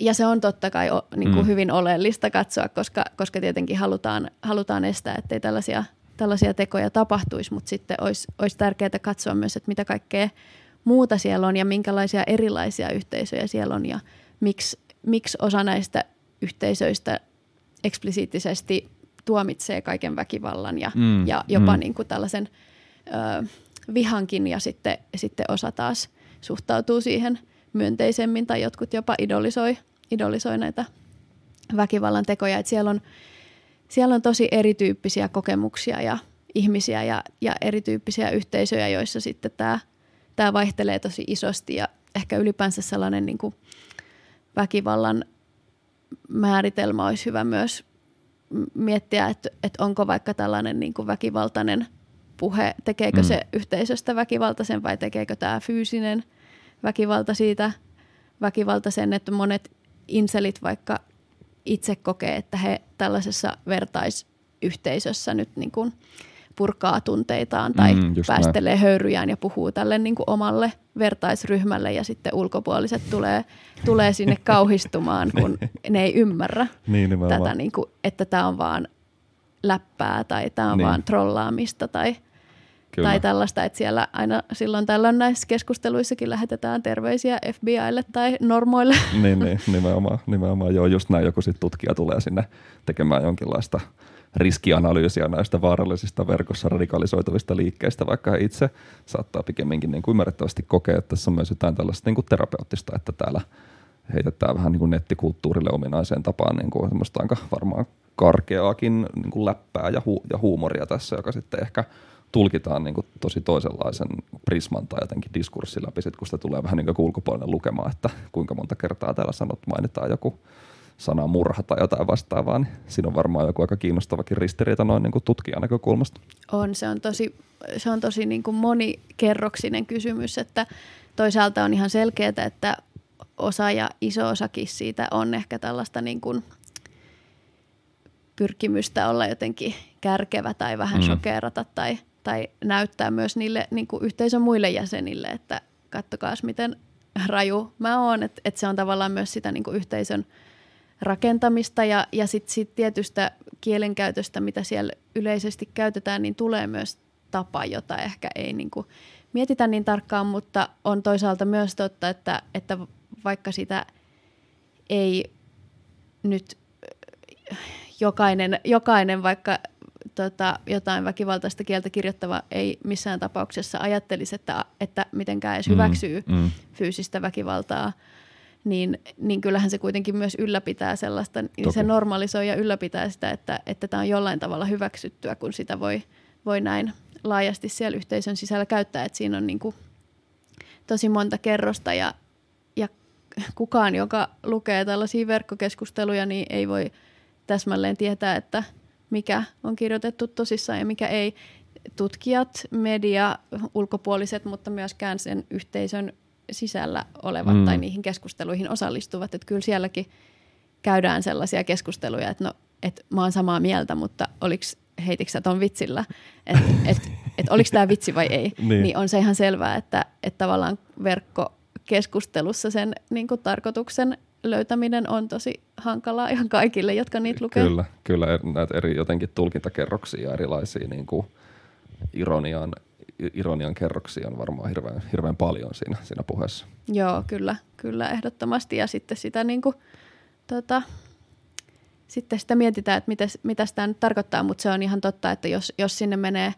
ja se on totta kai niin kuin mm. hyvin oleellista katsoa, koska, koska tietenkin halutaan, halutaan estää, ettei tällaisia, tällaisia tekoja tapahtuisi, mutta sitten olisi, olisi tärkeää katsoa myös, että mitä kaikkea muuta siellä on ja minkälaisia erilaisia yhteisöjä siellä on ja miksi, miksi osa näistä yhteisöistä eksplisiittisesti tuomitsee kaiken väkivallan ja, mm. ja jopa mm. niin kuin tällaisen ö, vihankin ja sitten, sitten osa taas suhtautuu siihen myönteisemmin tai jotkut jopa idolisoi, idolisoi näitä väkivallan tekoja. Et siellä, on, siellä on tosi erityyppisiä kokemuksia ja ihmisiä ja, ja erityyppisiä yhteisöjä, joissa sitten tämä tämä vaihtelee tosi isosti ja ehkä ylipäänsä sellainen niin kuin väkivallan määritelmä olisi hyvä myös miettiä, että, että onko vaikka tällainen niin kuin väkivaltainen puhe, tekeekö mm. se yhteisöstä väkivaltaisen vai tekeekö tämä fyysinen väkivalta siitä väkivaltaisen, että monet inselit vaikka itse kokee, että he tällaisessa vertaisyhteisössä nyt niin kuin – purkaa tunteitaan tai mm, päästelee näin. höyryjään ja puhuu tälle niin kuin omalle vertaisryhmälle ja sitten ulkopuoliset tulee, tulee sinne kauhistumaan, kun ne ei ymmärrä niin, tätä, niin kuin, että tämä on vaan läppää tai tämä on niin. vaan trollaamista tai, tai tällaista, että siellä aina silloin tällöin näissä keskusteluissakin lähetetään terveisiä FBIlle tai normoille. Niin, niin nimenomaan, nimenomaan. Joo, just näin joku sit tutkija tulee sinne tekemään jonkinlaista – riskianalyysiä näistä vaarallisista verkossa radikalisoituvista liikkeistä, vaikka itse saattaa pikemminkin niin kuin ymmärrettävästi kokea, että tässä on myös jotain tällaista niin kuin terapeuttista, että täällä heitetään vähän niin kuin nettikulttuurille ominaiseen tapaan niin kuin aika varmaan karkeaakin niin kuin läppää ja, hu- ja huumoria tässä, joka sitten ehkä tulkitaan niin kuin tosi toisenlaisen prisman tai jotenkin diskurssin läpi, sit, kun sitä tulee vähän niin kuin ulkopuolinen lukemaan, että kuinka monta kertaa täällä sanot, mainitaan joku sana murha tai jotain vastaavaa, niin siinä on varmaan joku aika kiinnostavakin ristiriita noin niin kuin tutkijan näkökulmasta. On, se on tosi, se on tosi niin kuin monikerroksinen kysymys, että toisaalta on ihan selkeää, että osa ja iso osakin siitä on ehkä tällaista niin kuin pyrkimystä olla jotenkin kärkevä tai vähän mm. shokeerata tai, tai näyttää myös niille niin kuin yhteisön muille jäsenille, että kattokaas miten raju mä oon, että, että se on tavallaan myös sitä niin kuin yhteisön – rakentamista ja, ja sitten sit tietystä kielenkäytöstä, mitä siellä yleisesti käytetään, niin tulee myös tapa, jota ehkä ei niin kuin mietitä niin tarkkaan, mutta on toisaalta myös totta, että, että vaikka sitä ei nyt jokainen, jokainen vaikka tota, jotain väkivaltaista kieltä kirjoittava ei missään tapauksessa ajattelisi, että, että mitenkään edes mm, hyväksyy mm, mm. fyysistä väkivaltaa – niin, niin kyllähän se kuitenkin myös ylläpitää sellaista, Toki. se normalisoi ja ylläpitää sitä, että, että tämä on jollain tavalla hyväksyttyä, kun sitä voi, voi näin laajasti siellä yhteisön sisällä käyttää, että siinä on niin kuin tosi monta kerrosta ja, ja kukaan, joka lukee tällaisia verkkokeskusteluja, niin ei voi täsmälleen tietää, että mikä on kirjoitettu tosissaan ja mikä ei. Tutkijat, media, ulkopuoliset, mutta myöskään sen yhteisön sisällä olevat mm. tai niihin keskusteluihin osallistuvat. Että kyllä sielläkin käydään sellaisia keskusteluja, että no, et mä oon samaa mieltä, mutta oliks, heitikö sä ton vitsillä, että et, et oliko tämä vitsi vai ei. niin. niin on se ihan selvää, että, että tavallaan verkkokeskustelussa sen niin tarkoituksen löytäminen on tosi hankalaa ihan kaikille, jotka niitä lukee. Kyllä, kyllä näitä eri jotenkin tulkintakerroksia erilaisia niin kuin ironian ironian kerroksia on varmaan hirveän, hirveän paljon siinä, siinä puheessa. Joo, kyllä, kyllä ehdottomasti. Ja sitten sitä, niin kuin, tota, sitten sitä mietitään, että mitä, mitä tämä nyt tarkoittaa, mutta se on ihan totta, että jos, jos sinne menee,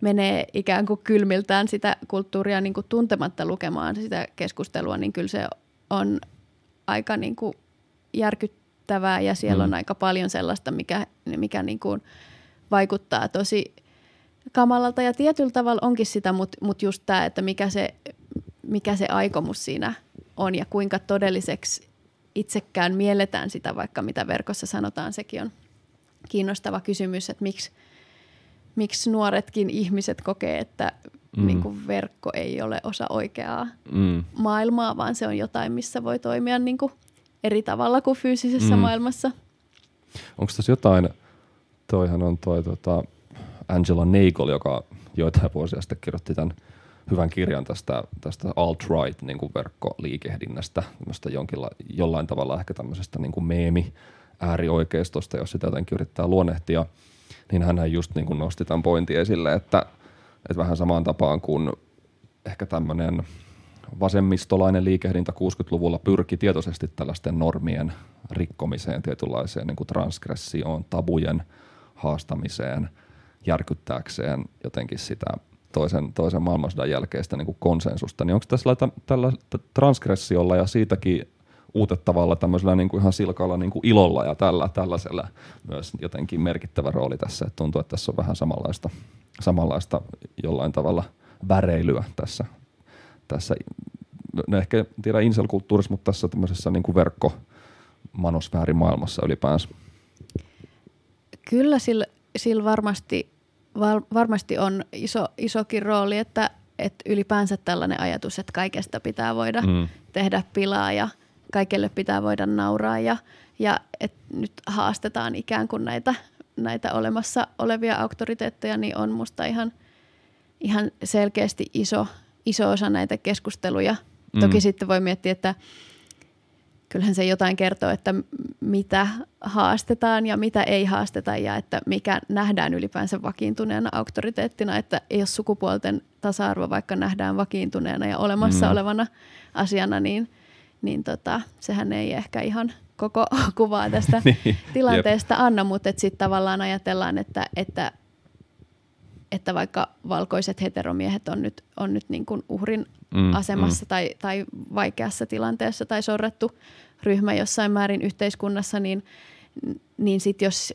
menee ikään kuin kylmiltään sitä kulttuuria niin kuin tuntematta lukemaan sitä keskustelua, niin kyllä se on aika niin kuin järkyttävää ja siellä mm. on aika paljon sellaista, mikä, mikä niin kuin vaikuttaa tosi – kamalalta ja tietyllä tavalla onkin sitä, mutta mut just tämä, että mikä se, mikä se aikomus siinä on ja kuinka todelliseksi itsekään mielletään sitä, vaikka mitä verkossa sanotaan, sekin on kiinnostava kysymys, että miksi, miksi nuoretkin ihmiset kokee, että mm. niin kuin verkko ei ole osa oikeaa Mm. maailmaa, vaan se on jotain, missä voi toimia niin kuin eri tavalla kuin fyysisessä Mm. maailmassa. Onko tässä jotain, toihan on toi tota Angela Nagel, joka joitain vuosia sitten kirjoitti tämän hyvän kirjan tästä, tästä alt-right niin kuin verkkoliikehdinnästä, jonkinla, jollain tavalla ehkä tämmöisestä niin kuin meemi äärioikeistosta, jos sitä jotenkin yrittää luonnehtia, niin hän just niin kuin nosti tämän pointin esille, että, että vähän samaan tapaan kuin ehkä tämmöinen vasemmistolainen liikehdintä 60-luvulla pyrki tietoisesti tällaisten normien rikkomiseen, tietynlaiseen niin kuin transgressioon, tabujen haastamiseen, järkyttääkseen jotenkin sitä toisen, toisen maailmansodan jälkeistä niin kuin konsensusta, niin onko tässä laita, tällä transgressiolla ja siitäkin uutettavalla tämmöisellä niin kuin ihan silkalla niin kuin ilolla ja tällä, tällaisella myös jotenkin merkittävä rooli tässä. Että tuntuu, että tässä on vähän samanlaista, samanlaista jollain tavalla väreilyä tässä, tässä no ehkä en tiedä incel-kulttuurissa, mutta tässä tämmöisessä niin kuin verkkomanosfäärimaailmassa ylipäänsä. Kyllä sillä, sillä varmasti, val, varmasti on iso, isokin rooli, että, että ylipäänsä tällainen ajatus, että kaikesta pitää voida Mm. tehdä pilaa ja kaikelle pitää voida nauraa ja, ja että nyt haastetaan ikään kuin näitä, näitä olemassa olevia auktoriteetteja, niin on musta ihan, ihan selkeästi iso, iso osa näitä keskusteluja. Mm. Toki sitten voi miettiä, että kyllähän se jotain kertoo, että mitä haastetaan ja mitä ei haasteta ja että mikä nähdään ylipäänsä vakiintuneena auktoriteettina, että jos sukupuolten tasa-arvo vaikka nähdään vakiintuneena ja olemassa Mm. olevana asiana, niin, niin tota, sehän ei ehkä ihan koko kuvaa tästä Niin, tilanteesta anna, mutta sitten tavallaan ajatellaan, että, että, että vaikka valkoiset heteromiehet on nyt, on nyt niin kuin uhrin Mm, asemassa tai, tai vaikeassa tilanteessa tai sorrettu ryhmä jossain määrin yhteiskunnassa, niin, niin sit jos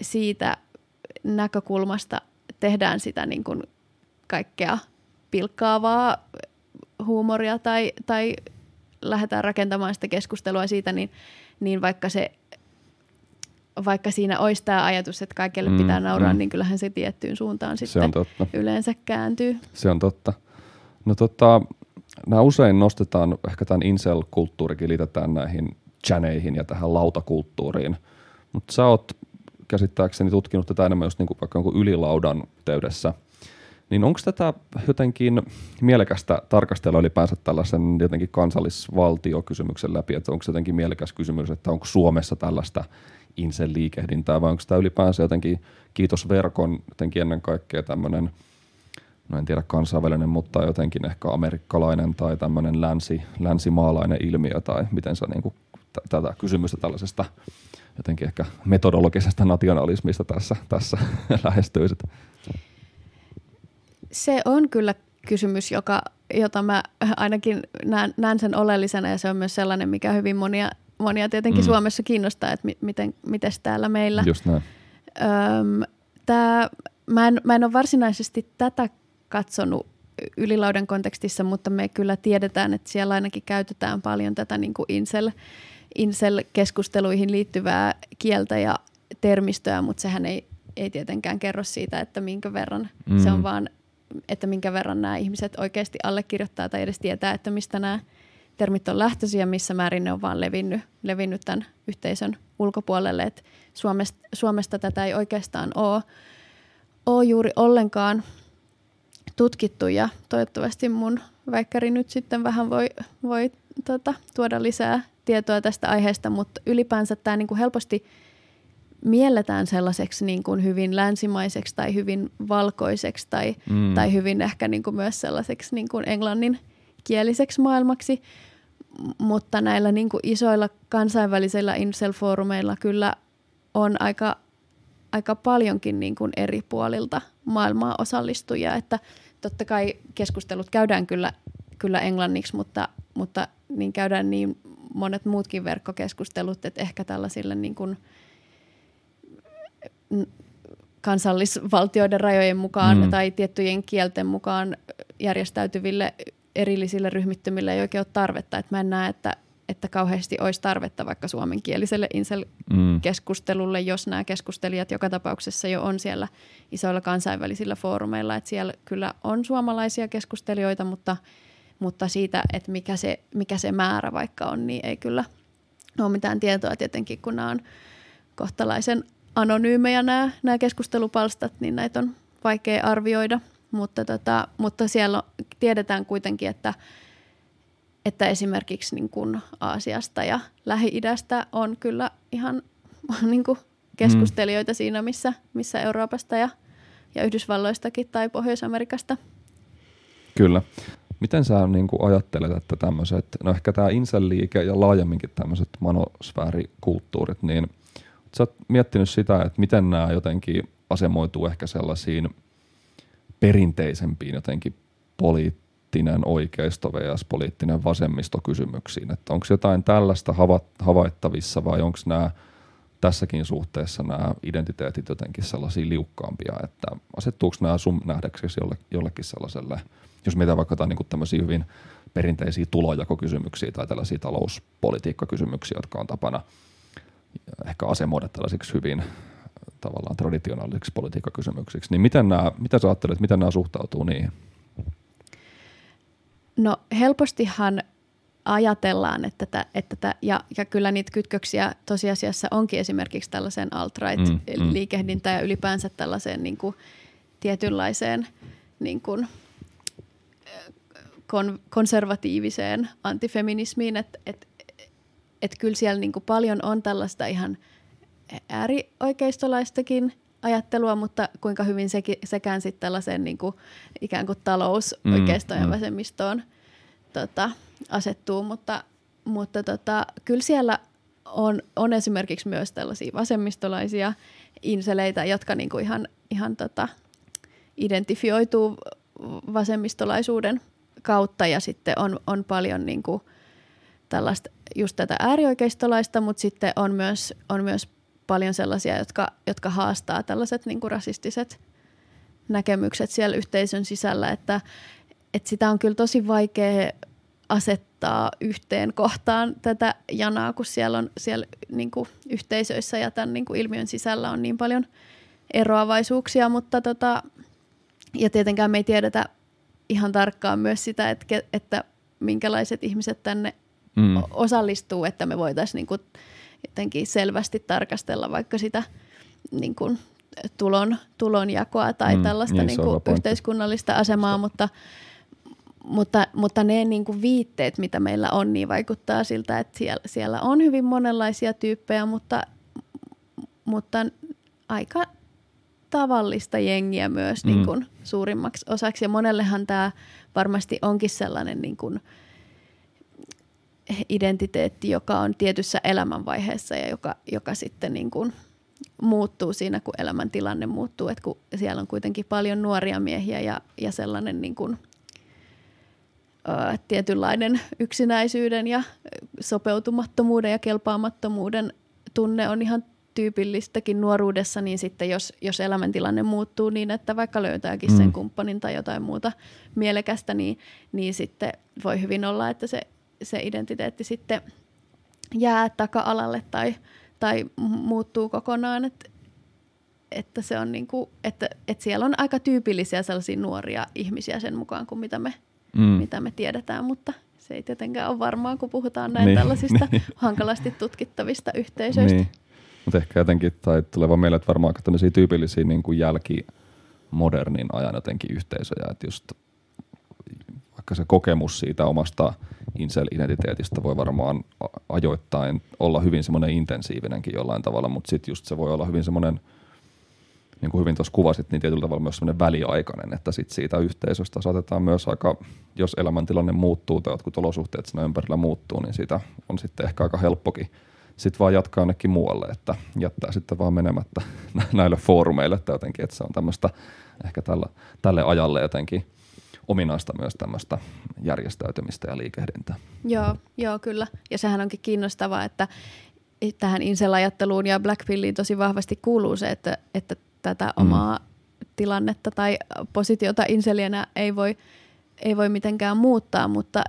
siitä näkökulmasta tehdään sitä niin kuin kaikkea pilkkaavaa huumoria tai, tai lähdetään rakentamaan sitä keskustelua siitä, niin, niin vaikka se vaikka siinä olisi tämä ajatus, että kaikille Mm, pitää nauraa, mm. niin kyllähän se tiettyyn suuntaan Se sitten on totta. yleensä kääntyy. Se on totta. No tota, nämä usein nostetaan, ehkä tämän incel-kulttuurikin liitetään näihin chaneihin ja tähän lautakulttuuriin. Mutta sä oot käsittääkseni tutkinut tätä enemmän just niinku vaikka jonkun ylilaudan yhteydessä. Niin onko tätä jotenkin mielekästä tarkastella ylipäänsä tällaisen jotenkin kansallisvaltiokysymyksen läpi, että onko se jotenkin mielekäs kysymys, että onko Suomessa tällaista incel-liikehdintää vai onko tämä ylipäänsä jotenkin kiitos verkon jotenkin ennen kaikkea tämmöinen no en tiedä kansainvälinen, mutta jotenkin ehkä amerikkalainen tai tämmöinen länsi, länsimaalainen ilmiö tai miten sä niinku t- tätä kysymystä tällaisesta jotenkin ehkä metodologisesta nationalismista tässä, tässä lähestyisit. Se on kyllä kysymys, joka, jota mä ainakin näen, näen sen oleellisena ja se on myös sellainen, mikä hyvin monia, monia tietenkin Mm. mm. Suomessa kiinnostaa, että mi, miten mites täällä meillä. Just näin. Öm, tää, mä, en, mä en ole varsinaisesti tätä katsonut ylilauden kontekstissa, mutta me kyllä tiedetään, että siellä ainakin käytetään paljon tätä niin kuin incel, incel-keskusteluihin liittyvää kieltä ja termistöä, mutta sehän ei, ei tietenkään kerro siitä, että minkä verran Mm. mm. se on vaan, että minkä verran nämä ihmiset oikeasti allekirjoittaa tai edes tietää, että mistä nämä termit on lähtöisiä ja missä määrin ne on vaan levinnyt, levinnyt tämän yhteisön ulkopuolelle. Et Suomesta, Suomesta tätä ei oikeastaan ole, ole juuri ollenkaan tutkittu ja toivottavasti mun väikkäri nyt sitten vähän voi, voi tota, tuoda lisää tietoa tästä aiheesta, mutta ylipäänsä tämä niinku helposti mielletään sellaiseksi niin kuin hyvin länsimaiseksi tai hyvin valkoiseksi tai, Mm. tai hyvin ehkä niin kuin myös sellaiseksi niin kuin englannin kieliseksi maailmaksi, mutta näillä niin kuin isoilla kansainvälisillä incel-foorumeilla kyllä on aika, aika paljonkin niin kuin eri puolilta maailmaa osallistujia, että totta kai keskustelut käydään kyllä, kyllä englanniksi, mutta, mutta niin käydään niin monet muutkin verkkokeskustelut, että ehkä tällaisille niin kuin kansallisvaltioiden rajojen mukaan Mm. mm. tai tiettyjen kielten mukaan järjestäytyville erillisille ryhmittymille ei oikein ole tarvetta. Et mä en näe, että, että kauheasti olisi tarvetta vaikka suomenkieliselle Insel-keskustelulle, mm. jos nämä keskustelijat joka tapauksessa jo on siellä isoilla kansainvälisillä foorumeilla. Että siellä kyllä on suomalaisia keskustelijoita, mutta, mutta siitä, että mikä se, mikä se määrä vaikka on, niin ei kyllä ole mitään tietoa tietenkin, kun nämä on kohtalaisen anonyymejä nämä, nämä keskustelupalstat, niin näitä on vaikea arvioida. Mutta, tota, mutta siellä tiedetään kuitenkin, että – että esimerkiksi niin kuin Aasiasta ja Lähi-idästä on kyllä ihan niin kuin keskustelijoita mm. siinä, missä, missä Euroopasta ja, ja Yhdysvalloistakin tai Pohjois-Amerikasta. Kyllä. Miten sä niin kuin ajattelet, että tämmöiset, no ehkä tämä Insel-liike ja laajemminkin tämmöiset manosfäärikulttuurit, niin sä oot miettinyt sitä, että miten nämä jotenkin asemoituu ehkä sellaisiin perinteisempiin jotenkin poliittinen oikeisto vs. poliittinen vasemmisto kysymyksiin. Että onko jotain tällaista havaittavissa vai onko nämä tässäkin suhteessa nämä identiteetit jotenkin sellaisia liukkaampia, että asettuuko nämä sun nähdäksesi jolle, jollekin sellaiselle, jos mitä vaikka jotain niin tämmöisiä hyvin perinteisiä tulojakokysymyksiä tai tällaisia talouspolitiikkakysymyksiä, jotka on tapana ehkä asemoida tällaisiksi hyvin tavallaan traditionaalisiksi politiikkakysymyksiksi, niin miten, nämä, mitä sä ajattelet, miten nämä suhtautuu niihin? No helpostihan ajatellaan, että, tätä, että tätä, ja, ja kyllä niitä kytköksiä tosiasiassa onkin esimerkiksi tällaiseen alt-right-liikehdintään mm, mm. ja ylipäänsä tällaiseen niin kuin, tietynlaiseen niin kuin, kon, konservatiiviseen antifeminismiin, että et, et kyllä siellä niin kuin paljon on tällaista ihan äärioikeistolaistakin ajattelua, mutta kuinka hyvin sekin, sekään sitten tällaiseen niin kuin, ikään kuin talous mm, oikeistoon ja mm. vasemmistoon tota, asettuu, mutta, mutta tota, kyllä siellä on, on esimerkiksi myös tällaisia vasemmistolaisia inseleitä, jotka niin kuin ihan, ihan tota, identifioituu vasemmistolaisuuden kautta ja sitten on, on paljon niin kuin tällaista just tätä äärioikeistolaista, mutta sitten on myös, on myös paljon sellaisia, jotka, jotka haastaa tällaiset niin kuin rasistiset näkemykset siellä yhteisön sisällä, että, että sitä on kyllä tosi vaikea asettaa yhteen kohtaan tätä janaa, kun siellä on siellä niin kuin yhteisöissä ja tämän niin kuin ilmiön sisällä on niin paljon eroavaisuuksia, mutta tota, ja tietenkään me ei tiedetä ihan tarkkaan myös sitä, että, että minkälaiset ihmiset tänne mm. osallistuu, että me voitaisiin niin kuin jotenkin selvästi tarkastella vaikka sitä niin kuin tulon, tulonjakoa tai mm, tällaista niin, niin kuin yhteiskunnallista asemaa, mutta, mutta, mutta ne niin kuin viitteet, mitä meillä on, niin vaikuttaa siltä, että siellä, siellä on hyvin monenlaisia tyyppejä, mutta, mutta aika tavallista jengiä myös mm. niin kuin suurimmaksi osaksi. Ja monellehan tämä varmasti onkin sellainen niin kuin – identiteetti, joka on tietyssä elämänvaiheessa ja joka, joka sitten niin kuin muuttuu siinä, kun elämäntilanne muuttuu. Et kun siellä on kuitenkin paljon nuoria miehiä ja, ja sellainen niin kuin, ä, tietynlainen yksinäisyyden ja sopeutumattomuuden ja kelpaamattomuuden tunne on ihan tyypillistäkin nuoruudessa, niin sitten jos, jos elämäntilanne muuttuu niin, että vaikka löytääkin mm. sen kumppanin tai jotain muuta mielekästä, niin, niin sitten voi hyvin olla, että se se identiteetti sitten jää taka-alalle tai, tai muuttuu kokonaan, että että se on niin kuin, että, että siellä on aika tyypillisiä sellaisia nuoria ihmisiä sen mukaan kuin mitä me, mm. mitä me tiedetään, mutta se ei tietenkään ole varmaa, kun puhutaan näin niin, tällaisista niin. hankalasti tutkittavista yhteisöistä. Niin. Mutta ehkä jotenkin, tai tulee vaan meille, että varmaan aika tämmöisiä tyypillisiä niin kuin jälkimodernin ajan jotenkin yhteisöjä, että just vaikka se kokemus siitä omasta incel-identiteetistä voi varmaan ajoittain olla hyvin semmoinen intensiivinenkin jollain tavalla, mutta sitten just se voi olla hyvin semmoinen, niin kuin hyvin tuossa kuvasit, niin tietyllä tavalla myös semmoinen väliaikainen, että sit siitä yhteisöstä saatetaan myös aika, jos elämäntilanne muuttuu tai jotkut olosuhteet siinä ympärillä muuttuu, niin siitä on sitten ehkä aika helppokin sitten vaan jatkaa jonnekin muualle, että jättää sitten vaan menemättä näille foorumeille, että jotenkin, että se on tämmöistä ehkä tällä, tälle ajalle jotenkin ominaista myös tämmöistä järjestäytymistä ja liikehdintää. Joo, joo, kyllä. Ja sehän onkin kiinnostavaa, että tähän insel-ajatteluun ja Blackpilliin tosi vahvasti kuuluu se, että, että tätä mm. omaa tilannetta tai positiota inselienä ei voi, ei voi mitenkään muuttaa, mutta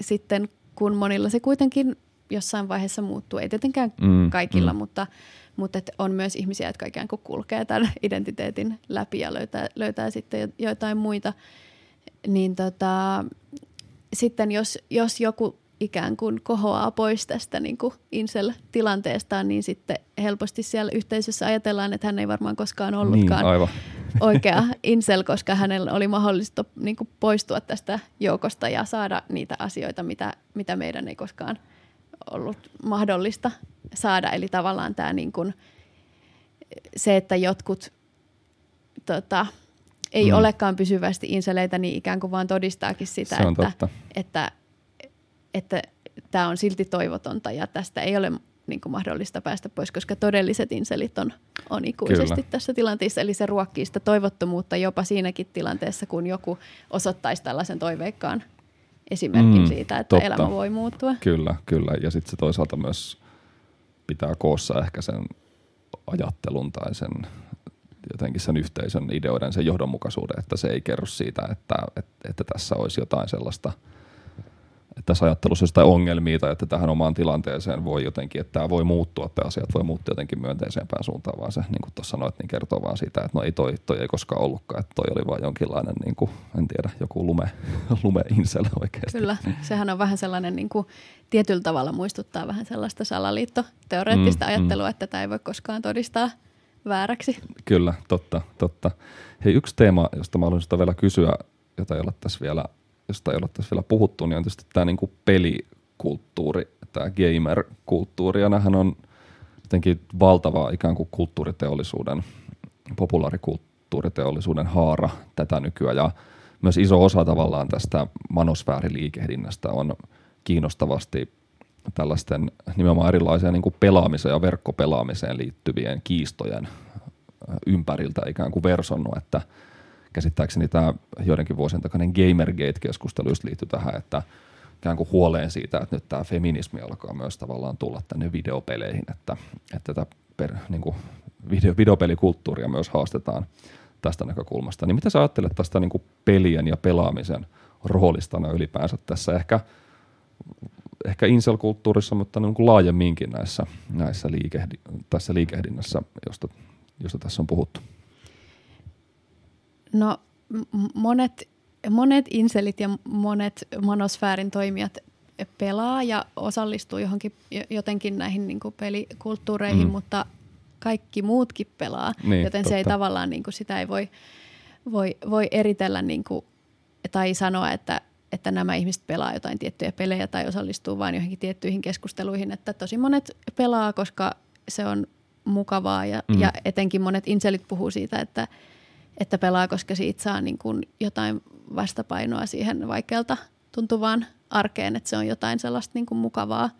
sitten kun monilla se kuitenkin jossain vaiheessa muuttuu. Ei tietenkään mm, kaikilla, mm. mutta, mutta et on myös ihmisiä, jotka ikään kuin kulkee tämän identiteetin läpi ja löytää, löytää sitten jotain muita. Niin tota, sitten jos, jos joku ikään kuin kohoaa pois tästä niin kuin incel-tilanteestaan, niin sitten helposti siellä yhteisössä ajatellaan, että hän ei varmaan koskaan ollutkaan niin, oikea incel, koska hänellä oli mahdollista niin kuin poistua tästä joukosta ja saada niitä asioita, mitä, mitä meidän ei koskaan ollut mahdollista saada. Eli tavallaan tämä niin kuin, se, että jotkut tota, ei mm. olekaan pysyvästi inseleitä, niin ikään kuin vaan todistaakin sitä, että, että, että tämä on silti toivotonta ja tästä ei ole niin kuin mahdollista päästä pois, koska todelliset inselit on, on ikuisesti Kyllä. tässä tilanteessa. Eli se ruokkii sitä toivottomuutta jopa siinäkin tilanteessa, kun joku osoittaisi tällaisen toiveikkaan esimerkin mm, siitä, että totta. elämä voi muuttua. Kyllä, kyllä. Ja sitten se toisaalta myös pitää koossa ehkä sen ajattelun tai sen jotenkin sen yhteisön ideoiden, sen johdonmukaisuuden, että se ei kerro siitä, että, että, että tässä olisi jotain sellaista – että tässä ajattelussa jotain ongelmia tai että tähän omaan tilanteeseen voi jotenkin, että tämä voi muuttua, että asiat voi muuttua jotenkin myönteisempään suuntaan, vaan se, niin kuin tuossa sanoit, niin kertoo vaan siitä, että no ei toi, toi ei koskaan ollutkaan, että toi oli vaan jonkinlainen, niin kuin, en tiedä, joku lume, lume insel oikeasti. Kyllä, sehän on vähän sellainen niin kuin, tietyllä tavalla muistuttaa vähän sellaista salaliittoteoreettista mm, ajattelua, mm. että tämä ei voi koskaan todistaa vääräksi. Kyllä, totta, totta. Hei, yksi teema, josta mä haluaisin vielä kysyä, jota ei ole tässä vielä josta ei ole tässä vielä puhuttu, niin on tietysti tämä niin kuin pelikulttuuri, tämä gamer-kulttuuri, ja nämähän on jotenkin valtava ikään kuin kulttuuriteollisuuden, populaarikulttuuriteollisuuden haara tätä nykyään, ja myös iso osa tavallaan tästä manosfääriliikehdinnästä on kiinnostavasti tällaisten nimenomaan erilaisia niin kuin pelaamiseen ja verkkopelaamiseen liittyvien kiistojen ympäriltä ikään kuin versonnut, että – käsittääkseni tämä joidenkin vuosien takainen Gamergate-keskustelu just liittyy tähän, että ikään kuin huoleen siitä, että nyt tämä feminismi alkaa myös tavallaan tulla tänne videopeleihin, että, että tätä per, niin kuin video, videopelikulttuuria myös haastetaan tästä näkökulmasta. Niin mitä sä ajattelet tästä niin kuin pelien ja pelaamisen roolista ylipäänsä tässä ehkä, ehkä incel-kulttuurissa, mutta niin kuin laajemminkin näissä, näissä liikehdi, tässä liikehdinnässä, josta, josta tässä on puhuttu? No monet, monet inselit ja monet monosfäärin toimijat pelaa ja osallistuu johonkin jotenkin näihin niin kuin pelikulttuureihin, mm. mutta kaikki muutkin pelaa, niin, joten totta. se ei tavallaan, niin kuin sitä ei voi, voi, voi eritellä niin kuin, tai sanoa, että, että nämä ihmiset pelaa jotain tiettyjä pelejä tai osallistuu vain johonkin tiettyihin keskusteluihin, että tosi monet pelaa, koska se on mukavaa ja, mm. ja etenkin monet inselit puhuu siitä, että – että pelaa, koska siitä saa niin kuin jotain vastapainoa siihen vaikealta tuntuvaan arkeen, että se on jotain sellaista niin kuin mukavaa,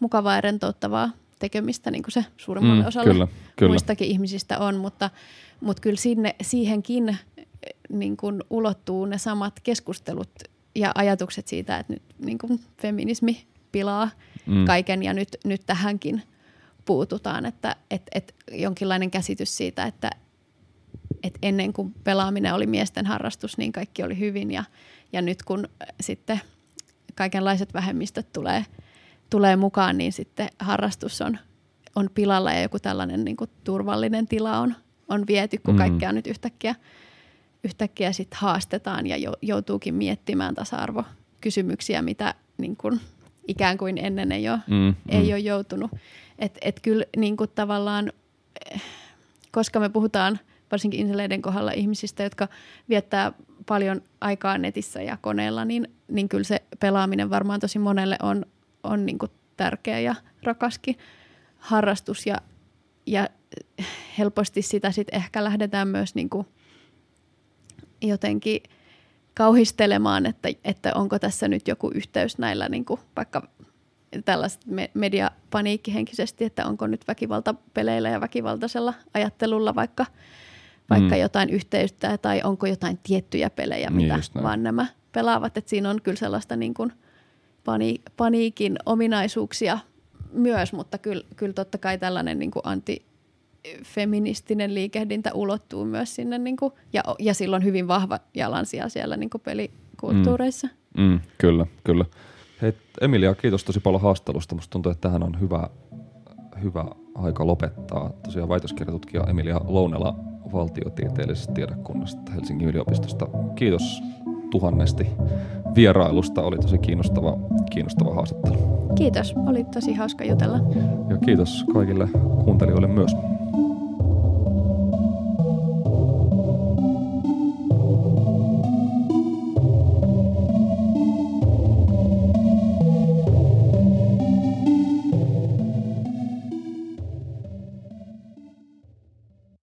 mukavaa ja rentouttavaa tekemistä, niin kuin se suurimmalle mm, osalle kyllä, kyllä. muistakin ihmisistä on, mutta, mutta kyllä sinne, siihenkin niin kuin ulottuu ne samat keskustelut ja ajatukset siitä, että nyt niin kuin feminismi pilaa mm. kaiken ja nyt, nyt tähänkin puututaan, että et, et jonkinlainen käsitys siitä, että et ennen kuin pelaaminen oli miesten harrastus, niin kaikki oli hyvin ja, ja nyt kun sitten kaikenlaiset vähemmistöt tulee, tulee mukaan, niin sitten harrastus on, on pilalla ja joku tällainen niin kuin turvallinen tila on, on viety, kun mm. kaikkea nyt yhtäkkiä, yhtäkkiä sit haastetaan ja joutuukin miettimään tasa-arvokysymyksiä, mitä niin kuin ikään kuin ennen ei ole, mm, ei mm. ole joutunut. Et, et kyllä niin kuin tavallaan, eh, koska me puhutaan – varsinkin inseleiden kohdalla ihmisistä, jotka viettää paljon aikaa netissä ja koneella, niin, niin kyllä se pelaaminen varmaan tosi monelle on, on niin kuin tärkeä ja rakaskin harrastus ja, ja helposti sitä sitten ehkä lähdetään myös niin kuin jotenkin kauhistelemaan, että, että onko tässä nyt joku yhteys näillä niin kuin vaikka tällaista mediapaniikkihenkisesti, että onko nyt väkivaltapeleillä ja väkivaltaisella ajattelulla vaikka vaikka mm. jotain yhteyttä tai onko jotain tiettyjä pelejä, niin mitä vaan nämä pelaavat. Et siinä on kyllä sellaista niin kuin pani, paniikin ominaisuuksia myös, mutta kyllä, kyllä totta kai tällainen niin kuin antifeministinen liikehdintä ulottuu myös sinne niin kuin, ja, ja silloin hyvin vahva jalansija siellä niin kuin pelikulttuureissa. Mm. Mm, kyllä, kyllä. Hei Emilia, kiitos tosi paljon haastattelusta. Musta tuntuu, että tähän on hyvä, hyvä aika lopettaa. Tosiaan väitöskirjatutkija Emilia Lounela valtiotieteellisestä tiedekunnasta Helsingin yliopistosta. Kiitos tuhannesti vierailusta. Oli tosi kiinnostava, kiinnostava haastattelu. Kiitos, oli tosi hauska jutella. Ja kiitos kaikille kuuntelijoille myös.